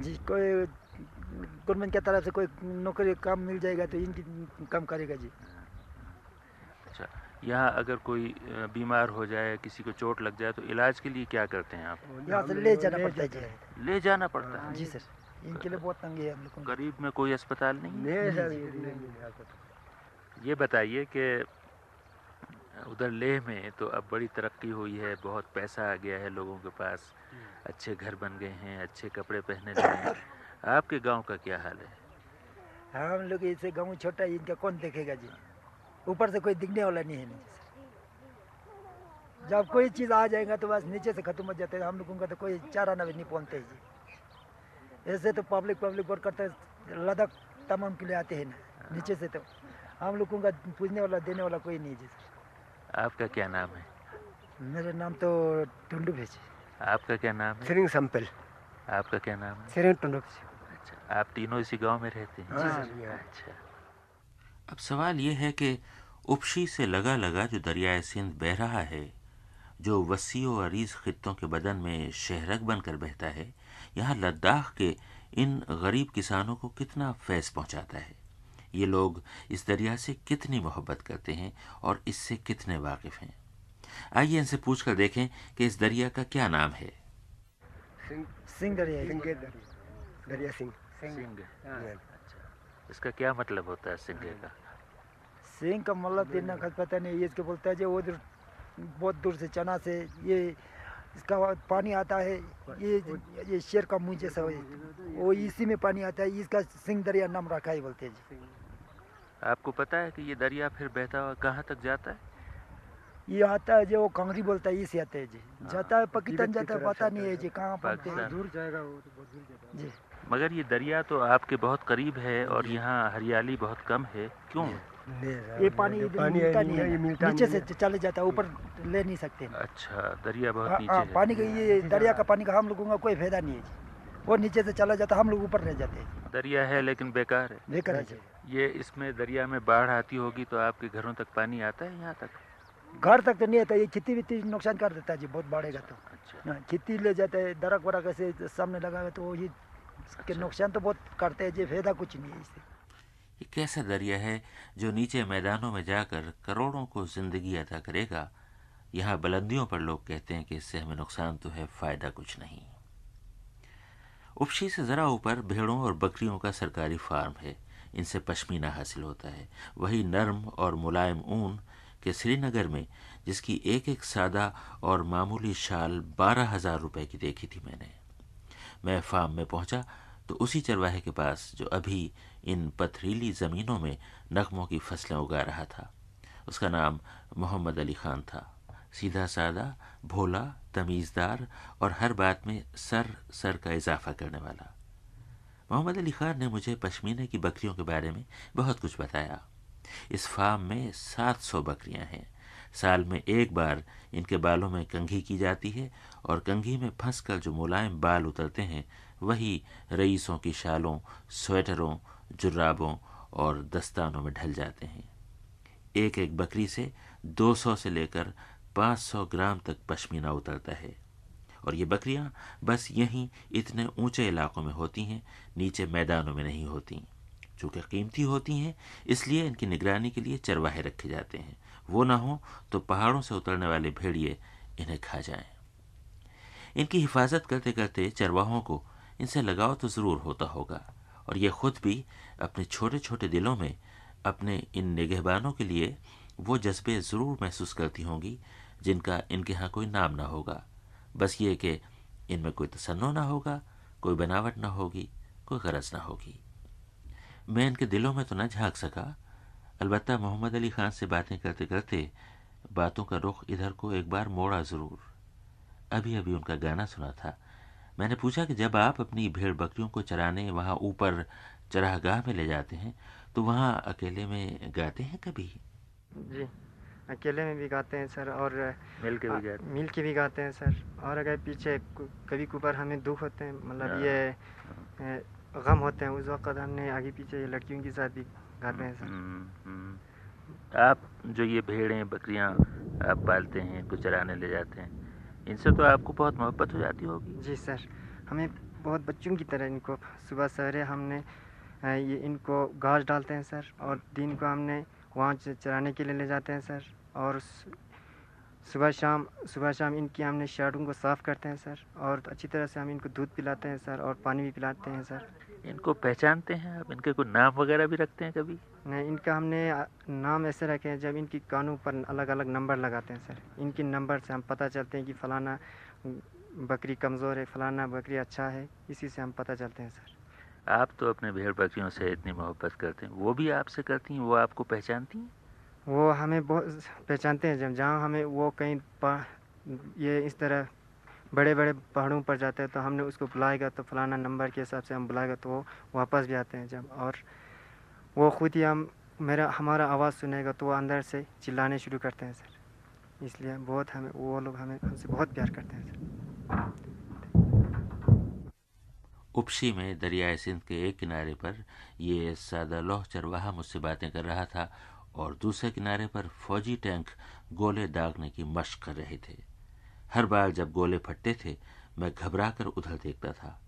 जी कोई गवर्नमेंट की तरफ़ से कोई नौकरी काम मिल जाएगा तो इनकी काम करेगा जी। अच्छा यहाँ अगर कोई बीमार हो जाए किसी को चोट लग जाए तो इलाज के लिए क्या करते हैं आप? यहाँ से ले जाना पड़ता है जी। ले जाना पड़ता है। जी सर इनके लिए बहुत तंगी है हम लोग को। में कोई अस्पताल नहीं? है? सर नहीं ये बताइए कि उधर लेह में तो अब बड़ी तरक्की हुई है बहुत पैसा आ गया है लोगों के पास। अच्छे घर बन गए हैं अच्छे कपड़े पहने लगे हैं। आपके गाँव का क्या हाल है? हम लोग इसे गाँव छोटा है इनका कौन देखेगा जी? ऊपर से कोई दिखने वाला नहीं है नहीं सर जब कोई चीज़ आ जाएगा तो बस नीचे से खत्म हो जाता है। हम लोगों का तो कोई चारा ना भी नहीं पहुँचते जी। ऐसे तो पब्लिक पब्लिक वर्क करते हैं लद्दाख तमाम के लिए आते हैं ना नीचे से तो। हम लोगों का पूछने वाला देने वाला कोई नहीं है जी। सर आपका क्या नाम है? मेरा नाम तो टुंडू भेज आपका क्या नाम है? सिरिंग संपल। आपका क्या नाम है? सिरिंग टुंडो अच्छा आप तीनों इसी गाँव में रहते हैं। हाँ, हाँ। अच्छा। अब सवाल ये है कि उपशी से लगा लगा जो दरियाए सिंध बह रहा है जो वसी और अरीज खित्तों के बदन में शहरक बनकर बहता है यहाँ लद्दाख के इन गरीब किसानों को कितना फैज़ पहुंचाता है? ये लोग इस दरिया से कितनी मोहब्बत करते हैं और इससे कितने वाकिफ हैं? आइए इनसे पूछकर देखें कि इस दरिया का क्या नाम है। सिंह है। दरिया। दरिया सिंह। सिंह। हाँ। अच्छा। इसका क्या मतलब होता है सिंह का? सिंह का मतलब देना खत पता नहीं ये इसके बोलता है जो वो उधर बहुत दूर से चना से ये इसका पानी आता है ये ये शेर का मुँह जैसा है, वो इसी में पानी आता है इसका सिंह दरिया नाम रखा है बोलते हैं जी। आपको पता है कि ये दरिया फिर बहता हुआ कहाँ तक जाता है? ये आता है जो वो कांगरी बोलता है इसे आता है जी। हाँ। जाता है पाकिस्तान जाता है पता नहीं है है जी कहाँ पहुँचते पाकिस्तान। दूर जाएगा वो तो बहुत दूर जाएगा। जी। मगर ये दरिया तो आपके बहुत करीब है और यहाँ हरियाली बहुत कम है। क्यों? ये पानी इधर पानी मिलता नहीं है। मिलता नीचे से चले जाता है ऊपर ले नहीं सकते। अच्छा दरिया बहुत हाँ, नीचे हाँ, है। पानी का ये दरिया का पानी का हम लोगों का कोई फ़ायदा नहीं है वो नीचे से चला जाता है हम लोग ऊपर रह जाते हैं। दरिया है लेकिन बेकार है। बेकार है ये इसमें दरिया में बाढ़ आती होगी तो आपके घरों तक पानी आता है यहाँ तक? घर तक तो नहीं आता ये खेती वित्ती नुकसान कर देता है जी बहुत बढ़ेगा तो। अच्छा। हाँ, खेती ले जाता है दरक वरक ऐसे सामने लगा तो ये इसके। नुकसान तो बहुत करते हैं जी फ़ायदा कुछ नहीं है इससे। ये कैसा दरिया है जो नीचे मैदानों में जाकर करोड़ों को ज़िंदगी अदा करेगा? यहाँ बुलंदियों पर लोग कहते हैं कि इससे हमें नुकसान तो है, फ़ायदा कुछ नहीं। उपशी से जरा ऊपर भेड़ों और बकरियों का सरकारी फार्म है। इनसे पश्मीना हासिल होता है। वही नर्म और मुलायम ऊन के श्रीनगर में, जिसकी एक एक सादा और मामूली शाल बारह हज़ार रुपए की देखी थी मैंने। मैं फार्म में पहुँचा तो उसी चरवाहे के पास जो अभी इन पथरीली ज़मीनों में नगमों की फ़सलें उगा रहा था, उसका नाम मोहम्मद अली खान था। सीधा सादा, भोला, तमीज़दार और हर बात में सर सर का इजाफा करने वाला। मोहम्मद अली खान ने मुझे पश्मीने की बकरियों के बारे में बहुत कुछ बताया। इस फार्म में सात सौ बकरियाँ हैं। साल में एक बार इनके बालों में कंघी की जाती है और कंघी में फंसकर जो मुलायम बाल उतरते हैं, वही रईसों की शालों, स्वेटरों, जुर्राबों और दस्तानों में ढल जाते हैं। एक एक बकरी से 200 से लेकर 500 ग्राम तक पश्मीना उतरता है। और ये बकरियाँ बस यहीं इतने ऊँचे इलाकों में होती हैं, नीचे मैदानों में नहीं होती। चूँकि कीमती होती हैं, इसलिए इनकी निगरानी के लिए चरवाहे रखे जाते हैं। वो ना हो तो पहाड़ों से उतरने वाले भेड़िए इन्हें खा जाएँ। इनकी हिफाजत करते करते चरवाहों को इनसे लगाव तो ज़रूर होता होगा और ये खुद भी अपने छोटे छोटे दिलों में अपने इन निगहबानों के लिए वो जज्बे ज़रूर महसूस करती होंगी, जिनका इनके यहाँ कोई नाम ना होगा। बस ये कि इनमें कोई तसन्नो ना होगा, कोई बनावट ना होगी, कोई गरज ना होगी। मैं इनके दिलों में तो ना झाँक सका। अलबत्ता मोहम्मद अली खान से बातें करते करते बातों का रुख इधर को एक बार मोड़ा ज़रूर। अभी अभी उनका गाना सुना था मैंने पूछा कि जब आप अपनी भेड़ बकरियों को चराने वहाँ ऊपर चरागाह में ले जाते हैं तो वहाँ अकेले में गाते हैं कभी जी अकेले में भी गाते हैं सर और मिल के भी जाते मिल के भी गाते हैं सर और अगर पीछे कभी कभार हमें दुख होते हैं मतलब हाँ। ये गम होते हैं उस वक्त हमने आगे पीछे ये लड़कियों के साथ भी गाते हैं सर हम्म, हम्म। आप जो ये भेड़ें बकरियाँ आप पालते हैं कुछ चराने ले जाते हैं इनसे तो आपको बहुत मोहब्बत हो जाती होगी। जी सर हमें बहुत बच्चों की तरह इनको सुबह सवेरे हमने ये इनको घास डालते हैं सर और दिन को हमने वहाँ चराने के लिए ले जाते हैं सर और सुबह शाम सुबह शाम इनकी हमने शर्टों को साफ़ करते हैं सर और अच्छी तरह से हम इनको दूध पिलाते हैं सर और पानी भी पिलाते हैं सर। इनको पहचानते हैं आप? इनके कोई नाम वगैरह भी रखते हैं कभी? इनका हमने नाम ऐसे रखे हैं जब इनकी कानों पर अलग अलग नंबर लगाते हैं सर। इनके नंबर से हम पता चलते हैं कि फ़लाना बकरी कमज़ोर है फ़लाना बकरी अच्छा है इसी से हम पता चलते हैं सर। आप तो अपने भेड़ बकरियों से इतनी मोहब्बत करते हैं। वो भी आपसे करती हैं वो आपको पहचानती हैं? वो हमें बहुत पहचानते हैं जब जहाँ हमें वो कहीं ये इस तरह बड़े बड़े पहाड़ों पर जाते हैं तो हमने उसको बुलाएगा तो फलाना नंबर के हिसाब से हम बुलाएगा तो वो वापस भी आते हैं जब और वो खुद ही हम, मेरा, हमारा आवाज़ सुनेगा तो वो अंदर से चिल्लाने शुरू करते हैं सर। इसलिए बहुत हमें, वो लोग हमें हमसे बहुत प्यार करते हैं सर। उपशी में दरियाए सिंध के एक किनारे पर ये सादा लोह चरवाहा मुझसे बातें कर रहा था और दूसरे किनारे पर फौजी टैंक गोले दागने की मशक कर रहे थे। हर बार जब गोले फटते थे, मैं घबरा कर उधर देखता था,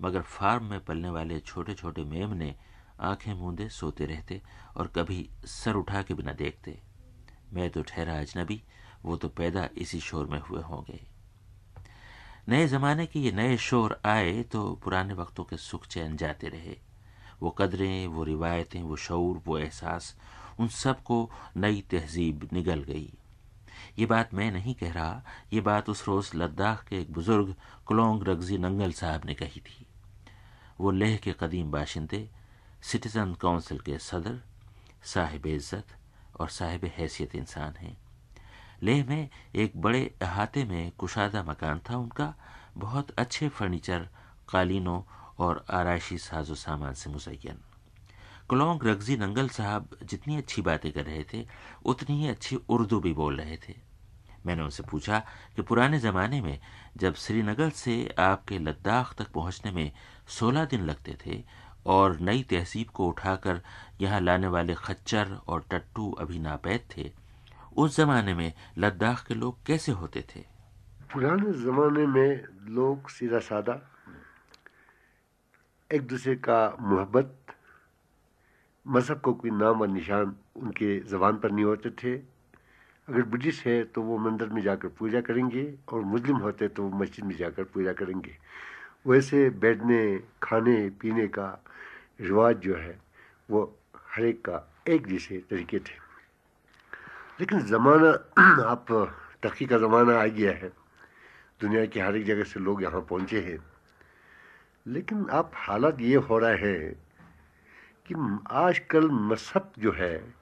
मगर फार्म में पलने वाले छोटे छोटे मेमने आँखें मूंदे, सोते रहते और कभी सर उठा के बिना देखते। मैं तो ठहरा अजनबी, वो तो पैदा इसी शोर में हुए होंगे। नए ज़माने के ये नए शोर आए तो पुराने वक्तों के सुख चैन जाते रहे। वो कदरें, वो रिवायतें, वो शौर वो एहसास, उन सबको नई तहजीब निगल गई। ये बात मैं नहीं कह रहा, ये बात उस रोज़ लद्दाख के एक बुज़ुर्ग क्लोंग रगजी नंगल साहब ने कही थी। वो लेह के कदीम बाशिंदे सिटीज़न काउंसिल के सदर, साहिब इज़्ज़त और साहिब हैसियत इंसान हैं। लेह में एक बड़े अहाते में कुशादा मकान था। उनका बहुत अच्छे फर्नीचर, कालीनों और आरायशी साजो सामान से मुजयन क्लोंग रगजी नंगल साहब जितनी अच्छी बातें कर रहे थे, उतनी ही अच्छी उर्दू भी बोल रहे थे। मैंने उनसे पूछा कि पुराने ज़माने में जब श्रीनगर से आपके लद्दाख तक पहुँचने में सोलह दिन लगते थे और नई तहसीब को उठाकर यहाँ लाने वाले खच्चर और टट्टू अभी नापैद थे। उस ज़माने में लद्दाख के लोग कैसे होते थे? पुराने ज़माने में लोग सीधा सादा, एक दूसरे का मोहब्बत, मज़हब को कोई नाम और निशान उनके ज़बान पर नहीं होते थे। अगर बुद्धिस्ट है तो वो मंदिर में जाकर पूजा करेंगे और मुस्लिम होते तो वो मस्जिद में जाकर पूजा करेंगे। वैसे बैठने, खाने, पीने का रिवाज जो है, वो हर एक का एक जैसे तरीके थे। लेकिन ज़माना, आप, तरक्की का ज़माना आ गया है। दुनिया की हर एक जगह से लोग यहाँ पहुँचे हैं। लेकिन आप हालात ये हो रहा है कि आजकल मज़हब जो है,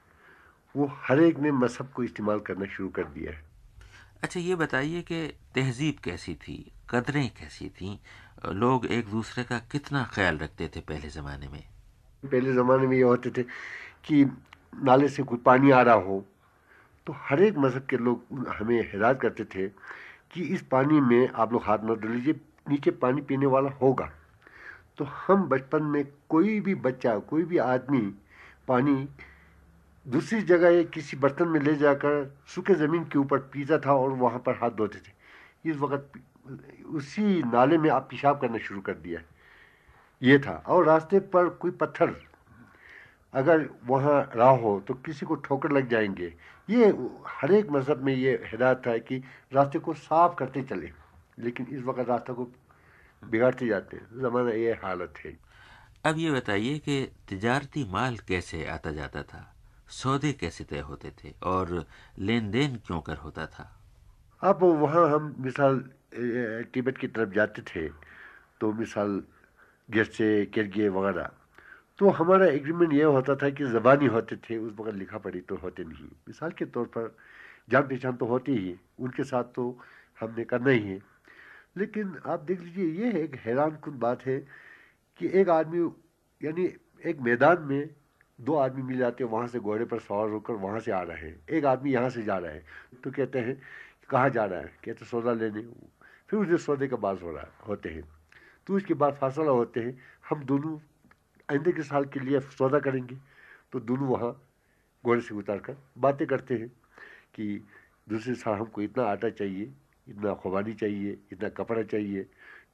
वो हर एक ने मज़हब को इस्तेमाल करना शुरू कर दिया है। अच्छा ये बताइए कि तहजीब कैसी थी? कदरें कैसी थी? लोग एक दूसरे का कितना ख्याल रखते थे पहले ज़माने में? पहले ज़माने में ये होते थे कि नाले से कोई पानी आ रहा हो तो हर एक मज़हब के लोग हमें हिदायत करते थे कि इस पानी में आप लोग हाथ न डाल लीजिए नीचे पानी पीने वाला होगा। तो हम बचपन में कोई भी बच्चा, कोई भी आदमी पानी दूसरी जगह या किसी बर्तन में ले जाकर सूखे ज़मीन के ऊपर पीता था और वहाँ पर हाथ धोते थे। इस वक्त उसी नाले में आप पेशाब करना शुरू कर दिया ये था। और रास्ते पर कोई पत्थर अगर वहाँ रहा हो तो किसी को ठोकर लग जाएँगे। ये हर एक मज़हब में ये हिदायत था कि रास्ते को साफ़ करते चले, लेकिन इस वक्त रास्ते को बिगाड़ते जाते ज़माना ये हालत है। अब ये बताइए कि तजारती माल कैसे आता जाता था? सौदे कैसे तय होते थे और लेन देन क्यों कर होता था? अब वहाँ हम मिसाल तिब्बत की तरफ़ जाते थे तो मिसाल जैसे किरगे वगैरह तो हमारा एग्रीमेंट यह होता था कि ज़बानी होते थे, उस वक्त लिखा पढ़ी तो होते नहीं। मिसाल के तौर पर जान पहचान तो होती ही, उनके साथ तो हमने करना ही है। लेकिन आप देख लीजिए, ये एक हैरान कन बात है कि एक आदमी, यानी एक मैदान में दो आदमी मिल जाते हैं, वहाँ से घोड़े पर सवार होकर वहाँ से आ रहे हैं। एक आदमी यहाँ से जा रहा है तो कहते हैं, कहाँ जा रहा है? कहते सौदा लेने। फिर उसने सौदे का बात हो रहा होते हैं। तो उसके बाद फासला होते हैं, हम दोनों आइंदे के साल के लिए सौदा करेंगे। तो दोनों वहाँ घोड़े से उतार कर बातें करते हैं कि दूसरे साल हमको इतना आटा चाहिए, इतना खुबानी चाहिए, इतना कपड़ा चाहिए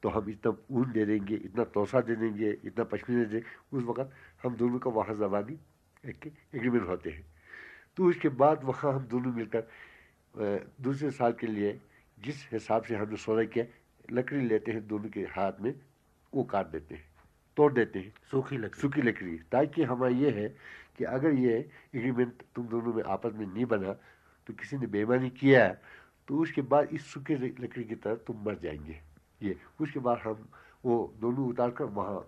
तो हम इतना ऊन दे देंगे इतना तोसा दे देंगे इतना पश्मीना दे देंगे। उस वक़्त हम दोनों का वहाँ ज़बानी एक एग्रीमेंट होते हैं। तो उसके बाद वहाँ हम दोनों मिलकर दूसरे साल के लिए जिस हिसाब से हमने सौदा किया लकड़ी लेते हैं दोनों के हाथ में वो काट देते हैं तोड़ देते हैं। सूखी लकड़ी। सूखी लकड़ी। ताकि हमारा ये है कि अगर ये एग्रीमेंट तुम दोनों में आपस में नहीं बना तो किसी ने बेईमानी किया है तो उसके बाद इस सूखे लकड़ी की तरह तुम मर जाएँगे। ये। उसके बाद हम वो दोनों उतार कर वहाँ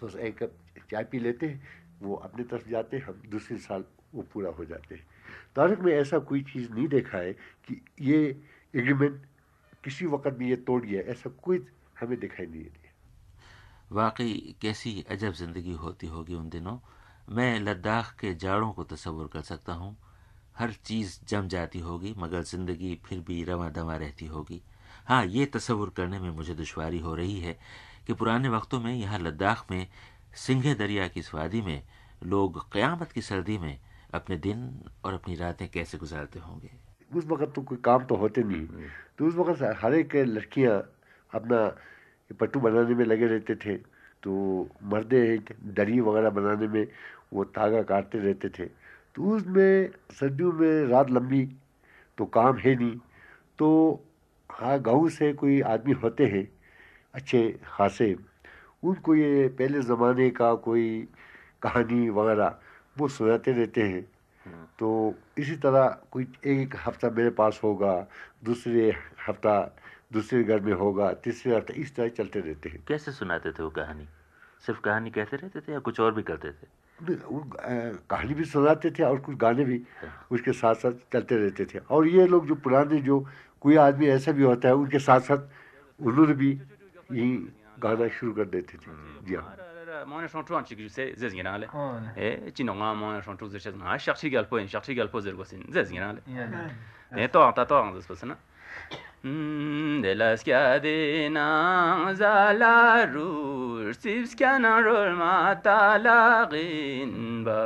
तो एक कप चाय पी लेते हैं, वो अपनी तरफ़ जाते हैं, हम दूसरे साल वो पूरा हो जाते हैं। तारक में ऐसा कोई चीज़ नहीं देखा है कि ये एग्रीमेंट किसी वक्त में ये तोड़ गया, ऐसा कोई हमें दिखाई नहीं दिया। वाकई कैसी अजब ज़िंदगी होती होगी उन दिनों। मैं लद्दाख के जाड़ों को तस्वुर कर सकता हूँ। हर चीज़ जम जाती होगी, मगर ज़िंदगी फिर भी रवा दवा रहती होगी। हाँ ये तस्वुर करने में मुझे दुशारी हो रही है कि पुराने वक्तों में यहाँ लद्दाख में सिंघे दरिया की स्वादी में लोग क़यामत की सर्दी में अपने दिन और अपनी रातें कैसे गुजारते होंगे? उस वक्त तो कोई काम तो होते नहीं। तो उस वक्त हर एक लड़कियाँ अपना पट्टू बनाने में लगे रहते थे तो मर्दे दरी वगैरह बनाने में वो तागा काटते रहते थे। तो उसमें सर्दियों में रात लंबी तो काम है नहीं। तो हाँ गाँव से कोई आदमी होते हैं अच्छे खासे उनको ये पहले ज़माने का कोई कहानी वगैरह वो सुनाते रहते हैं। तो इसी तरह कोई एक हफ़्ता मेरे पास होगा दूसरे हफ़्ता दूसरे घर में होगा तीसरे हफ़्ता इस तरह चलते रहते हैं। कैसे सुनाते थे वो कहानी? सिर्फ़ कहानी कहते रहते थे या कुछ और भी करते थे? वो, कहानी भी सुनाते थे और कुछ गाने भी उसके साथ साथ चलते रहते थे। और ये लोग जो पुराने जो कोई आदमी ऐसा भी होता है उनके साथ साथ उन्होंने भी यही गाना शुरू कर देते थे जी हाँ mwana shontu anchi ki se zez ngina le e chino nga mwana shontu zez chaz nga shakshi gal po shakshi gal po zer go sin zez ngina le e to ta to zez pasna de las kya de na za la ru sivs kya na rol ma ta la gin ba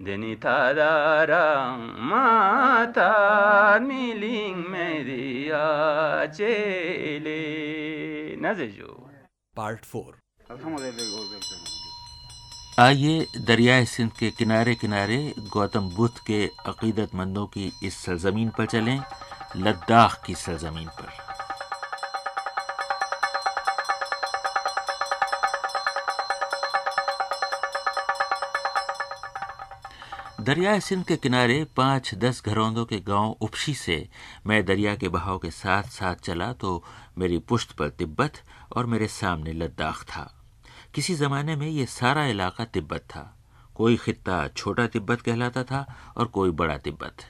deni tadarang mata miling media chele. Nazejo part four आइए दरियाए सिंध के किनारे किनारे गौतम बुद्ध के अकीदतमंदों की इस सरजमीन पर चलें लद्दाख की सरजमीन पर। दरिया सिंध के किनारे पाँच दस घरौंदों के गाँव उपशी से मैं दरिया के बहाव के साथ साथ चला तो मेरी पुश्त पर तिब्बत और मेरे सामने लद्दाख था। किसी जमाने में ये सारा इलाका तिब्बत था। कोई खित्ता छोटा तिब्बत कहलाता था और कोई बड़ा तिब्बत।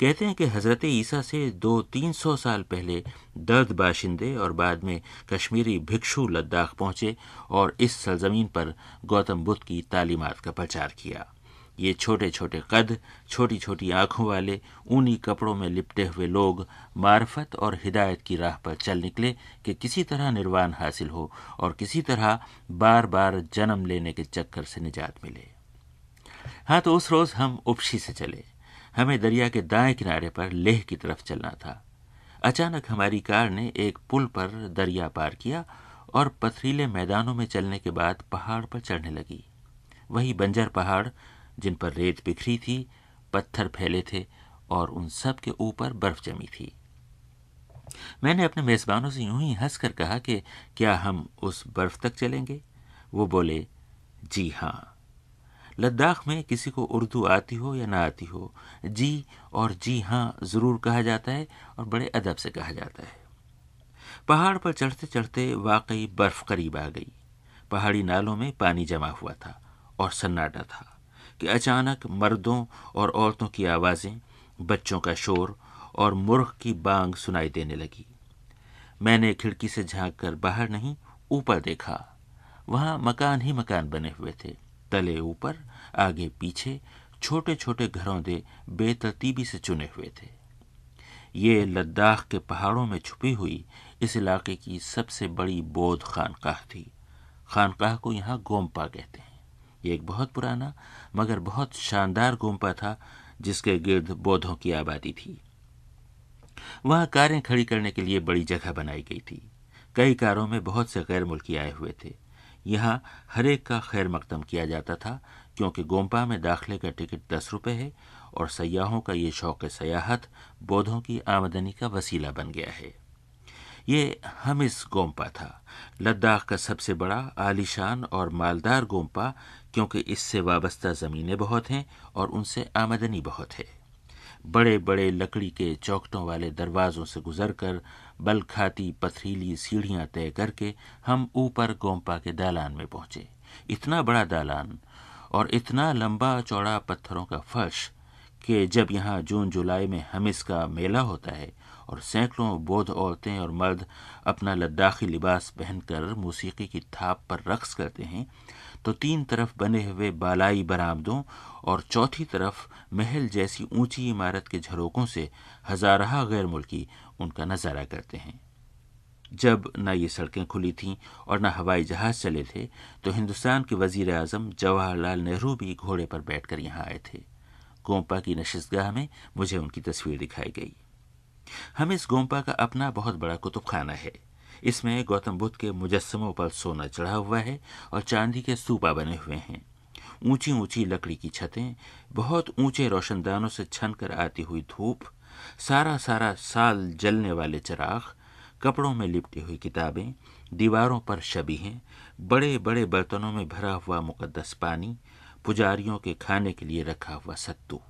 कहते हैं कि हज़रत ईसा से दो तीन सौ साल पहले दर्द बाशिंदे और बाद में कश्मीरी भिक्षु लद्दाख पहुँचे और इस सरजमीन पर गौतम बुद्ध की तालीमात का प्रचार किया। ये छोटे छोटे कद छोटी छोटी आँखों वाले, ऊनी कपड़ों में लिपटे हुए लोग मार्फत और हिदायत की राह पर चल निकले कि किसी तरह निर्वाण हासिल हो और किसी तरह बार बार जन्म लेने के चक्कर से निजात मिले। हाँ तो उस रोज हम उपशी से चले। हमें दरिया के दाएँ किनारे पर लेह की तरफ़ चलना था। अचानक हमारी कार ने एक पुल पर दरिया पार किया और पथरीले मैदानों में चलने के बाद पहाड़ पर चढ़ने लगी। वही बंजर पहाड़ जिन पर रेत बिखरी थी, पत्थर फैले थे और उन सब के ऊपर बर्फ़ जमी थी। मैंने अपने मेजबानों से यूँ ही हंसकर कहा कि क्या हम उस बर्फ़ तक चलेंगे? वो बोले, जी हाँ। लद्दाख में किसी को उर्दू आती हो या ना आती हो, जी और जी हाँ ज़रूर कहा जाता है और बड़े अदब से कहा जाता है। पहाड़ पर चढ़ते चढ़ते वाकई बर्फ़ करीब आ गई। पहाड़ी नालों में पानी जमा हुआ था और सन्नाटा था। कि अचानक मर्दों और औरतों की आवाज़ें बच्चों का शोर और मुर्ख की बांग सुनाई देने लगी। मैंने खिड़की से झाँक कर बाहर नहीं, ऊपर देखा। वहाँ मकान ही मकान बने हुए थे। तले ऊपर, आगे पीछे छोटे छोटे घरों दे बेतरतीबी से चुने हुए थे। ये लद्दाख के पहाड़ों में छुपी हुई इस इलाके की सबसे बड़ी बौद्ध खानकाह थी। खानकाह को यहाँ गोम्पा कहते हैं। ये एक बहुत पुराना मगर बहुत शानदार गोम्पा था, जिसके गिर्द बौद्धों की आबादी थी। वहाँ कारें खड़ी करने के लिए बड़ी जगह बनाई गई थी। कई कारों में बहुत से गैर मुल्की आए हुए थे। यहाँ हरेक का खैर मकदम किया जाता था, क्योंकि गोम्पा में दाखिले का टिकट दस रुपये है और सयाहों का ये शौक सयाहत बौद्धों की आमदनी का वसीला बन गया है। ये हमिस गोम्पा था। लद्दाख का सबसे बड़ा, आलिशान और मालदार गोम्पा क्योंकि इससे वाबस्ता ज़मीनें बहुत हैं और उनसे आमदनी बहुत है। बड़े बड़े लकड़ी के चौकटों वाले दरवाज़ों से गुजरकर बल खाती पथरीली सीढ़ियाँ तय करके हम ऊपर गोम्पा के दालान में पहुँचे। इतना बड़ा दालान और इतना लंबा चौड़ा पत्थरों का फर्श कि जब यहाँ जून जुलाई में हमिस का मेला होता है और सैकड़ों बौद्ध औरतें और मर्द अपना लद्दाखी लिबास पहनकर मौसीकी की थाप पर रक्स करते हैं तो तीन तरफ़ बने हुए बालाई बरामदों और चौथी तरफ़ महल जैसी ऊँची इमारत के झरोकों से हजारा गैर मुल्की उनका नज़ारा करते हैं। जब न ये सड़कें खुली थीं और न हवाई जहाज़ चले थे तो हिंदुस्तान के वज़ीर अजम जवाहरलाल नेहरू भी घोड़े पर बैठकर यहाँ आए थे। गोम्पा की नशस्तगाह में मुझे उनकी तस्वीर दिखाई गई। हम इस गोम्पा का अपना बहुत बड़ा कुतुब खाना है। इसमें गौतम बुद्ध के मुजस्मों पर सोना चढ़ा हुआ है और चांदी के सूपा बने हुए हैं। ऊँची ऊँची लकड़ी की छतें, बहुत ऊँचे रोशनदानों से छन कर आती हुई धूप सारा सारा साल जलने वाले चिराग, कपड़ों में लिपटी हुई किताबें, दीवारों पर शबीहें बड़े बड़े बर्तनों में भरा हुआ मुकद्दस पानी, पुजारियों के खाने के लिए रखा हुआ सत्तू।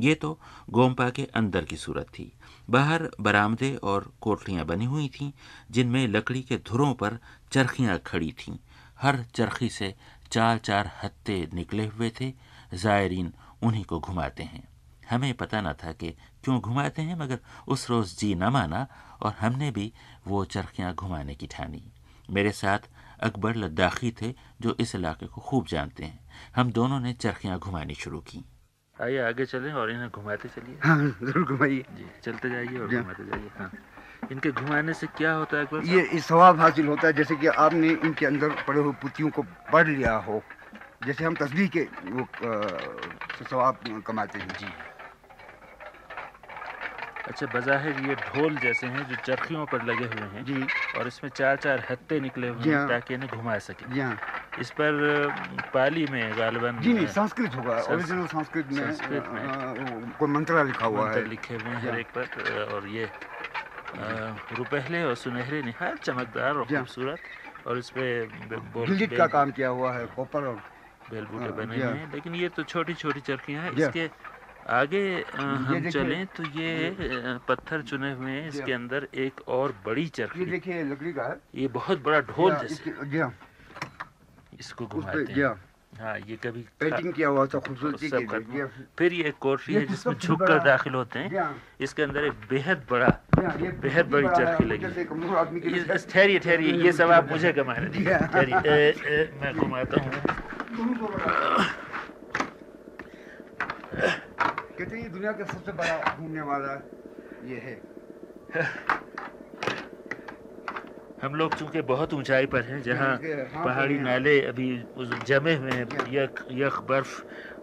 ये तो गोम्पा के अंदर की सूरत थी। बाहर बरामदे और कोठलियाँ बनी हुई थीं, जिनमें लकड़ी के धुरों पर चरखियाँ खड़ी थीं। हर चरखी से चार चार हत्ते निकले हुए थे। जायरीन उन्हीं को घुमाते हैं। हमें पता न था कि क्यों घुमाते हैं, मगर उस रोज़ जी न माना और हमने भी वो चरखियाँ घुमाने की ठानी। मेरे साथ अकबर लद्दाखी थे, जो इस इलाके को खूब जानते हैं। हम दोनों ने चरखियाँ घुमानी शुरू की। आइए आगे चलें और इन्हें घुमाते चलिए। हाँ ज़रूर घुमाइए। जी चलते जाइए और घुमाते जाइए हाँ। इनके घुमाने से क्या होता है ये सवाब हासिल होता है जैसे कि आपने इनके अंदर पड़े हुए पुतियों को पढ़ लिया हो। जैसे हम तस्बीह के वो सवाब कमाते हैं। जी। अच्छा बज़ाहिर ये ढोल जैसे हैं जो चरखियों पर लगे हुए हैं जी। और इसमें चार चार हत्ते निकले हुए हैं हाँ। ताकि इन्हें घुमा सके। जी हाँ। इस पर पाली में गालिबन जी नहीं संस्कृत होगा ओरिजिनल संस्कृत में संस्कृत में। कोई मंत्रा लिखा हुआ है लिखे हुए हर। एक पर और ये रुपहले और सुनहरे निहार चमकदार और। खूबसूरत और इस पे बेल- का काम किया हुआ है कॉपर और बेल बूटे हाँ, बने हुए हाँ। लेकिन ये तो छोटी छोटी चरखियाँ हैं। इसके आगे हम। चलें तो ये पत्थर चुने हुए हैं इसके। अंदर एक और बड़ी ये चरखी देखिए लकड़ी का है ये बहुत बड़ा ढोल जैसे इसकी- घुमाते हैं। हाँ ये कभी पेंटिंग किया हुआ था खूबसूरती के लिए फिर ये एक कोठरी है जिसमें झुक कर दाखिल होते हैं। इसके अंदर एक बेहद बड़ा बेहद बड़ी चरखी लगी ठहरिए ठहरिए ये सब आप मुझे हाँ। ए, ए, मैं घुमाता हूँ। कहते हैं ये दुनिया का सबसे बड़ा घूमने वाला ये है। हम लोग चूँकि बहुत ऊंचाई पर हैं जहाँ हाँ, पहाड़ी हाँ। नाले अभी उस- जमे हुए हैं यख यख बर्फ़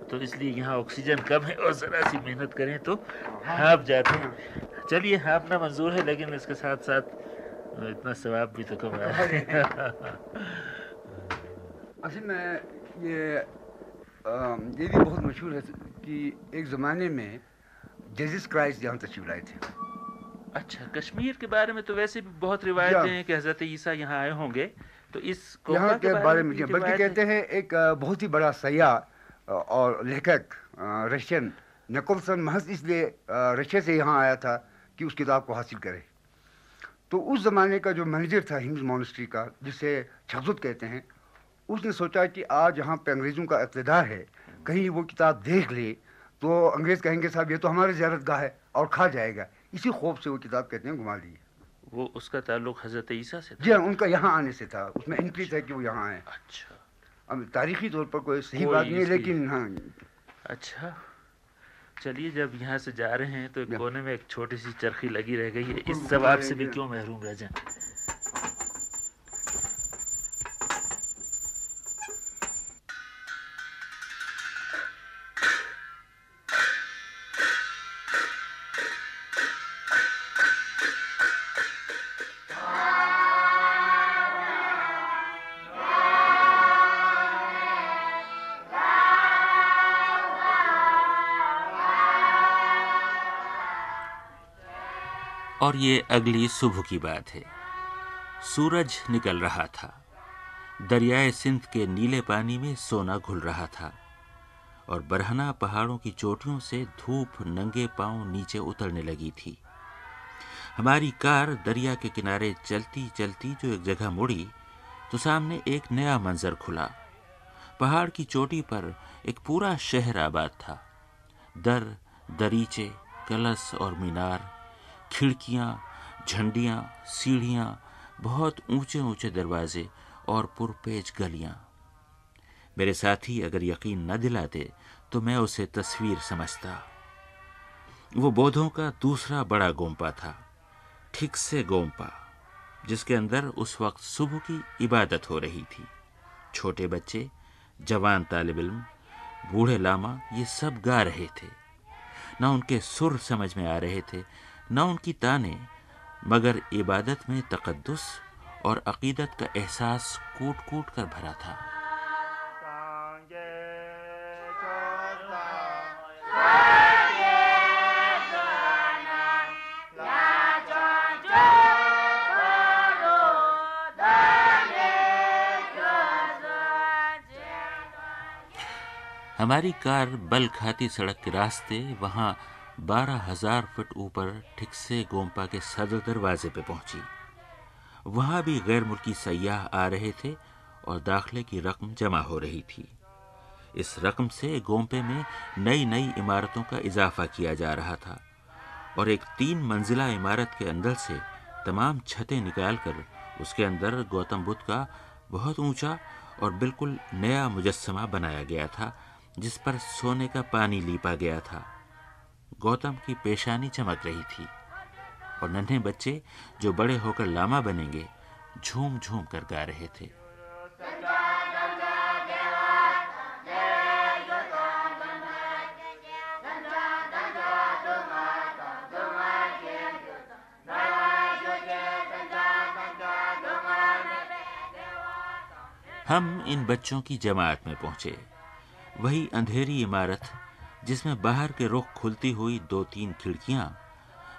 तो इसलिए यहाँ ऑक्सीजन कम है और ज़रा सी मेहनत करें तो हाँप जाते हैं। चलिए हाँपना मंजूर है लेकिन इसके साथ साथ इतना सवाब भी तो कमाया है। असल में ये ये भी बहुत मशहूर है कि एक ज़माने में जेजिस क्राइस्ट यहाँ तशरीफ़ लाए थे। अच्छा कश्मीर के बारे में तो वैसे भी बहुत रिवायतें। हैं कि हज़रत ईसा यहाँ आए होंगे तो इस यहाँ के बारे में बल्कि कहते हैं एक बहुत ही बड़ा सयाह और लेखक रशियन निकोलसन महज इसलिए रशिया से यहाँ आया था कि उस किताब को हासिल करे तो उस ज़माने का जो मैनेजर था हिंग्स मोनेस्ट्री का जिसे छजुत कहते हैं उसने सोचा कि आज यहाँ पे अंग्रेज़ों का इकतदार है कहीं वो किताब देख ले तो अंग्रेज़ कहेंगे साहब ये तो हमारी ज़्यारत गाह है और खा जाएगा इसी खौफ से वो किताब कहते हैं घुमा ली वो उसका ताल्लुक हज़रत ईसा से था? जी हाँ उनका यहाँ आने से था। उसमें एंट्री था कि वो यहाँ आए। अच्छा। अब तारीखी तौर पर कोई सही बात नहीं लेकिन हाँ। अच्छा। चलिए जब यहाँ से जा रहे हैं तो। कोने में एक छोटी सी चरखी लगी रह गई है। इस जवाब सवाब से भी क्यों महरूम रह जाएँ और ये अगली सुबह की बात है। सूरज निकल रहा था। दरियाए सिंध के नीले पानी में सोना घुल रहा था और बरहना पहाड़ों की चोटियों से धूप नंगे पाँव नीचे उतरने लगी थी। हमारी कार दरिया के किनारे चलती चलती जो एक जगह मुड़ी तो सामने एक नया मंजर खुला। पहाड़ की चोटी पर एक पूरा शहर आबाद था। दर, दरीचे, कलश और मीनार खिड़कियाँ, झंडियाँ, सीढ़ियाँ, बहुत ऊँचे ऊँचे दरवाजे और पुरपेज गलियाँ। मेरे साथी अगर यकीन न दिलाते तो मैं उसे तस्वीर समझता। वो बोधों का दूसरा बड़ा गोम्पा था, ठीक से गोम्पा जिसके अंदर उस वक्त सुबह की इबादत हो रही थी। छोटे बच्चे, जवान तालिब इल्म, बूढ़े लामा, ये सब गा रहे थे। ना उनके सुर समझ में आ रहे थे न उनकी ताने, मगर इबादत में तकद्दुस और अकीदत का एहसास कूट कूट कर भरा था। हमारी कार बल खाती सड़क के रास्ते, वहाँ बारह हज़ार फुट ऊपर ठीक से गोम्पा के सदर दरवाजे पर पहुँची। वहाँ भी गैर मुल्की सयाह आ रहे थे और दाखिले की रकम जमा हो रही थी। इस रकम से गोम्पे में नई नई इमारतों का इजाफा किया जा रहा था और एक तीन मंजिला इमारत के अंदर से तमाम छतें निकालकर उसके अंदर गौतम बुद्ध का बहुत ऊँचा और बिल्कुल नया मुजस्मा बनाया गया था, जिस पर सोने का पानी लीपा गया था। गौतम की पेशानी चमक रही थी और नन्हे बच्चे जो बड़े होकर लामा बनेंगे झूम झूम कर गा रहे थे। हम इन बच्चों की जमात में पहुँचे। वही अंधेरी इमारत जिसमें बाहर के रुख खुलती हुई दो तीन खिड़कियाँ,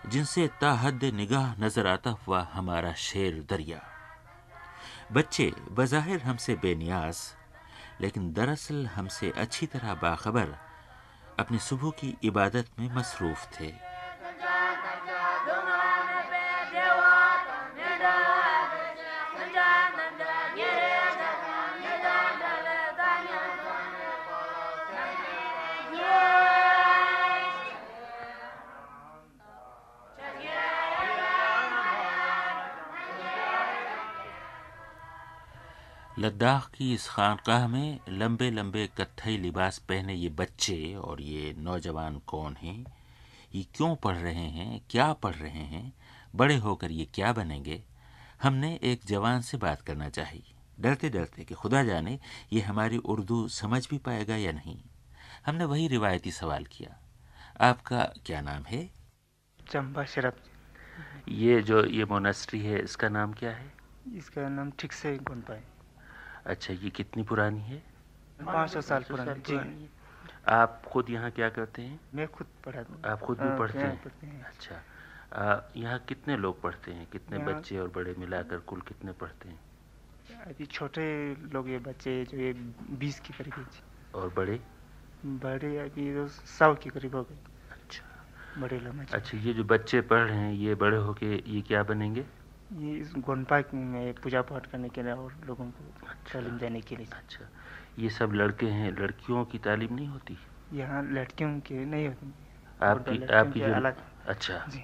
जिनसे ताहद निगाह नज़र आता हुआ हमारा शेर दरिया। बच्चे बज़ाहिर हमसे बेनियाज, लेकिन दरअसल हमसे अच्छी तरह बाखबर अपनी सुबह की इबादत में मसरूफ थे। लद्दाख की इस खानकाह में लंबे लंबे कत्थई लिबास पहने ये बच्चे और ये नौजवान कौन हैं? ये क्यों पढ़ रहे हैं? क्या पढ़ रहे हैं? बड़े होकर ये क्या बनेंगे? हमने एक जवान से बात करना चाहिए। डरते डरते कि खुदा जाने ये हमारी उर्दू समझ भी पाएगा या नहीं। हमने वही रिवायती सवाल किया। आपका क्या नाम है? चंबा शरफ ये जो ये मोनेस्ट्री है इसका नाम क्या है? इसका नाम ठीक से कौन पाए। अच्छा ये कितनी पुरानी है? पाँच सौ साल पुरानी जी। आप खुद यहाँ क्या करते हैं? मैं खुद पढ़ा आप खुद भी हाँ, पढ़ते हैं? पढ़ते हैं। अच्छा यहाँ कितने लोग पढ़ते हैं? कितने बच्चे और बड़े मिलाकर कुल कितने पढ़ते हैं? अभी छोटे लोग ये बच्चे जो ये बीस के करीब और बड़े? बड़े अभी तो सौ के करीब हो गए। अच्छा। बड़े लोग अच्छा ये जो बच्चे पढ़ रहे हैं ये बड़े होके ये क्या बनेंगे? ये इस गोनपा में पूजा पाठ करने के लिए और लोगों को तालीम देने के लिए। अच्छा। ये सब लड़के हैं लड़कियों की तालीम नहीं होती? यहाँ लड़कियों के नहीं होती। आपकी आपकी जो अलग। अच्छा। जी।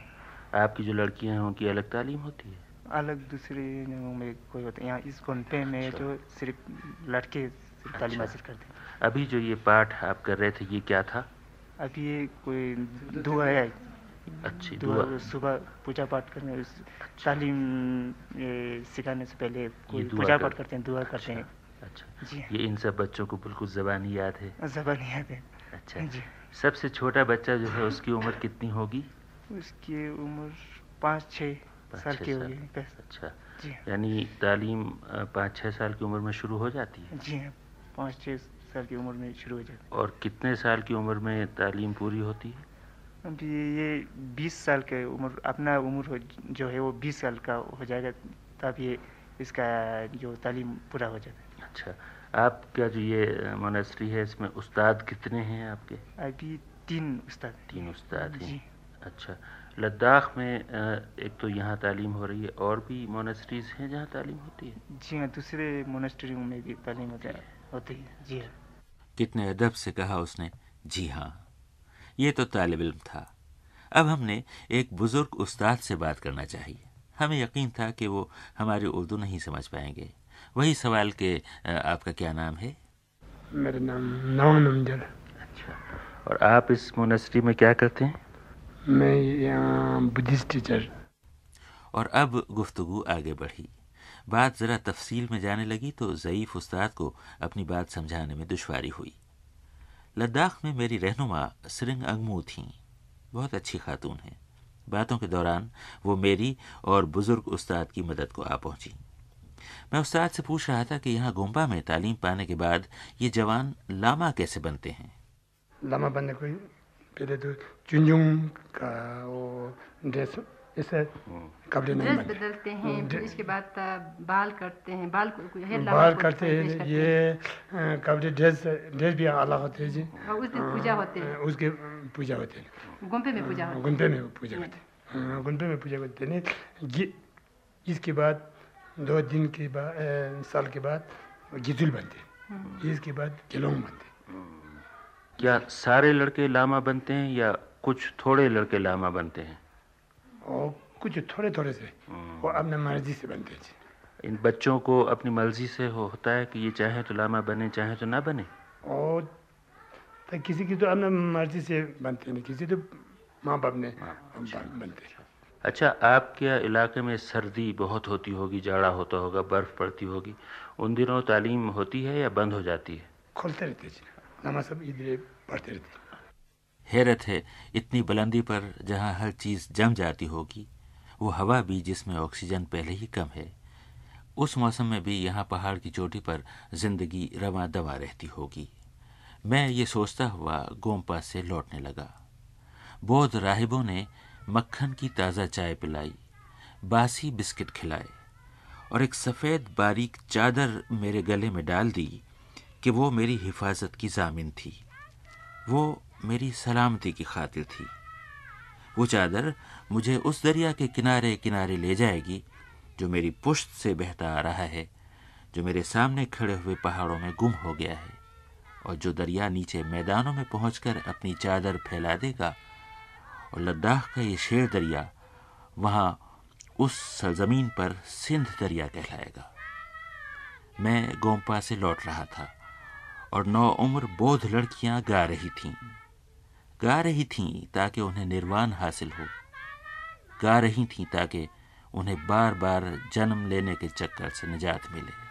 आपकी जो लड़कियाँ हैं उनकी अलग तालीम होती है? अलग दूसरे जगहों में कोई होते हैं। यहाँ इस गोनपे में अच्छा। जो सिर्फ़ लड़के तालीम अच्छा। हासिल करते हैं। अभी जो ये पाठ आप कर रहे थे ये क्या था? अभी ये कोई दुआ है? अच्छी दुआ दुआ। सुबह पूजा पाठ करने तालीम सिखाने से पहले पूजा पाठ करते हैं दुआ करते हैं। अच्छा। जी। ये इन सब बच्चों को बिल्कुल जबानी याद है? जबान याद है। अच्छा। जी। सबसे छोटा बच्चा जो है उसकी उम्र कितनी होगी? उसकी उम्र पाँच छः साल की होगी। अच्छा। जी। यानी तालीम पाँच छः साल की उम्र में शुरू हो जाती है? जी हाँ पाँच छः साल की उम्र में शुरू हो जाती है। और कितने साल की उम्र में तालीम पूरी होती है? अभी ये बीस साल के उम्र अपना उम्र हो जो है वो बीस साल का हो जाएगा तब ये इसका जो तालीम पूरा हो है। अच्छा आपका जो ये मोनेस्ट्री है इसमें उस्ताद कितने हैं आपके? अभी तीन उस्ताद तीन उस्ताद हैं। अच्छा लद्दाख में एक तो यहाँ तालीम हो रही है और भी मोनेस्ट्रीज हैं जहाँ तालीम होती है? जी हाँ दूसरे मोनेस्ट्रियों में भी तालीम होती है होती है। जी हाँ। कितने अदब से कहा उसने जी हाँ। ये तो तालिब इल्म था। अब हमने एक बुज़ुर्ग उस्ताद से बात करना चाहिए। हमें यकीन था कि वो हमारी उर्दू नहीं समझ पाएँगे। वही सवाल के आपका क्या नाम है? मेरा नाम नवान अमजद अच्छा। और आप इस मोनेस्ट्री में क्या करते हैं? मैं यहाँ बुद्धिस्ट टीचर। और अब गुफ्तगु आगे बढ़ी। बात ज़रा तफसील में जाने लगी तो ज़यीफ़ उस्ताद को अपनी बात समझाने में दुशारी हुई। लद्दाख में मेरी रहनुमा सरिंग अंगमू थीं। बहुत अच्छी खातून हैं। बातों के दौरान वो मेरी और बुज़ुर्ग उस्ताद की मदद को आ पहुँची। मैं उस्ताद से पूछ रहा था कि यहाँ गोम्बा में तालीम पाने के बाद ये जवान लामा कैसे बनते हैं? लामा बनने को पहले तो का वो ड्रेस ऐसे कपड़े नहीं ड्रेस बदलते हैं इसके बाद बाल करते हैं बाल को करते हैं ये कपड़े ड्रेस ड्रेस भी अलग होते हैं जी। उस दिन पूजा होते हैं। उसके पूजा होते हैं। गुम्पे में पूजा होती गुंपे में पूजा करते हैं। हाँ, गुंपे में पूजा करते हैं। ये इसके बाद दो दिन के बाद साल के बाद गिजुल बनते हैं। इसके बाद गेलोंग बनते हैं। क्या सारे लड़के लामा बनते हैं या कुछ थोड़े लड़के लामा बनते हैं? और कुछ थोड़े थोड़े से। वो अपने मर्ज़ी से बनते थे इन बच्चों को अपनी मर्ज़ी से हो, होता है कि ये चाहे तो लामा बने चाहे तो ना बने? और तो किसी की तो अपने मर्ज़ी से बनते नहीं किसी तो माँ बाप ने बनते हैं। अच्छा आपके इलाके में सर्दी बहुत होती होगी जाड़ा होता होगा बर्फ़ पड़ती होगी। उन दिनों तालीम होती है या बंद हो जाती है? खोलते रहते हैं जी। नमाज़ सब इधर पढ़ते रहते हैं। हैरत है, इतनी बुलंदी पर जहाँ हर चीज़ जम जाती होगी, वो हवा भी जिसमें ऑक्सीजन पहले ही कम है, उस मौसम में भी यहाँ पहाड़ की चोटी पर ज़िंदगी रवा दवा रहती होगी। मैं ये सोचता हुआ गोमपा से लौटने लगा। बौद्ध राहिबों ने मक्खन की ताज़ा चाय पिलाई, बासी बिस्किट खिलाए, और एक सफ़ेद बारीक चादर मेरे गले में डाल दी कि वो मेरी हिफाजत की जामिन थी। वो मेरी सलामती की खातिर थी। वो चादर मुझे उस दरिया के किनारे किनारे ले जाएगी, जो मेरी पुश्त से बहता आ रहा है, जो मेरे सामने खड़े हुए पहाड़ों में गुम हो गया है, और जो दरिया नीचे मैदानों में पहुंचकर अपनी चादर फैला देगा, और लद्दाख का ये शेर दरिया वहाँ उस सरजमीन पर सिंध दरिया कहलाएगा। मैं गोम्पा से लौट रहा था, और नौ उम्र बौद्ध लड़कियाँ गा रही थीं। गा रही थीं ताकि उन्हें निर्वाण हासिल हो। गा रही थीं ताकि उन्हें बार बार जन्म लेने के चक्कर से निजात मिले।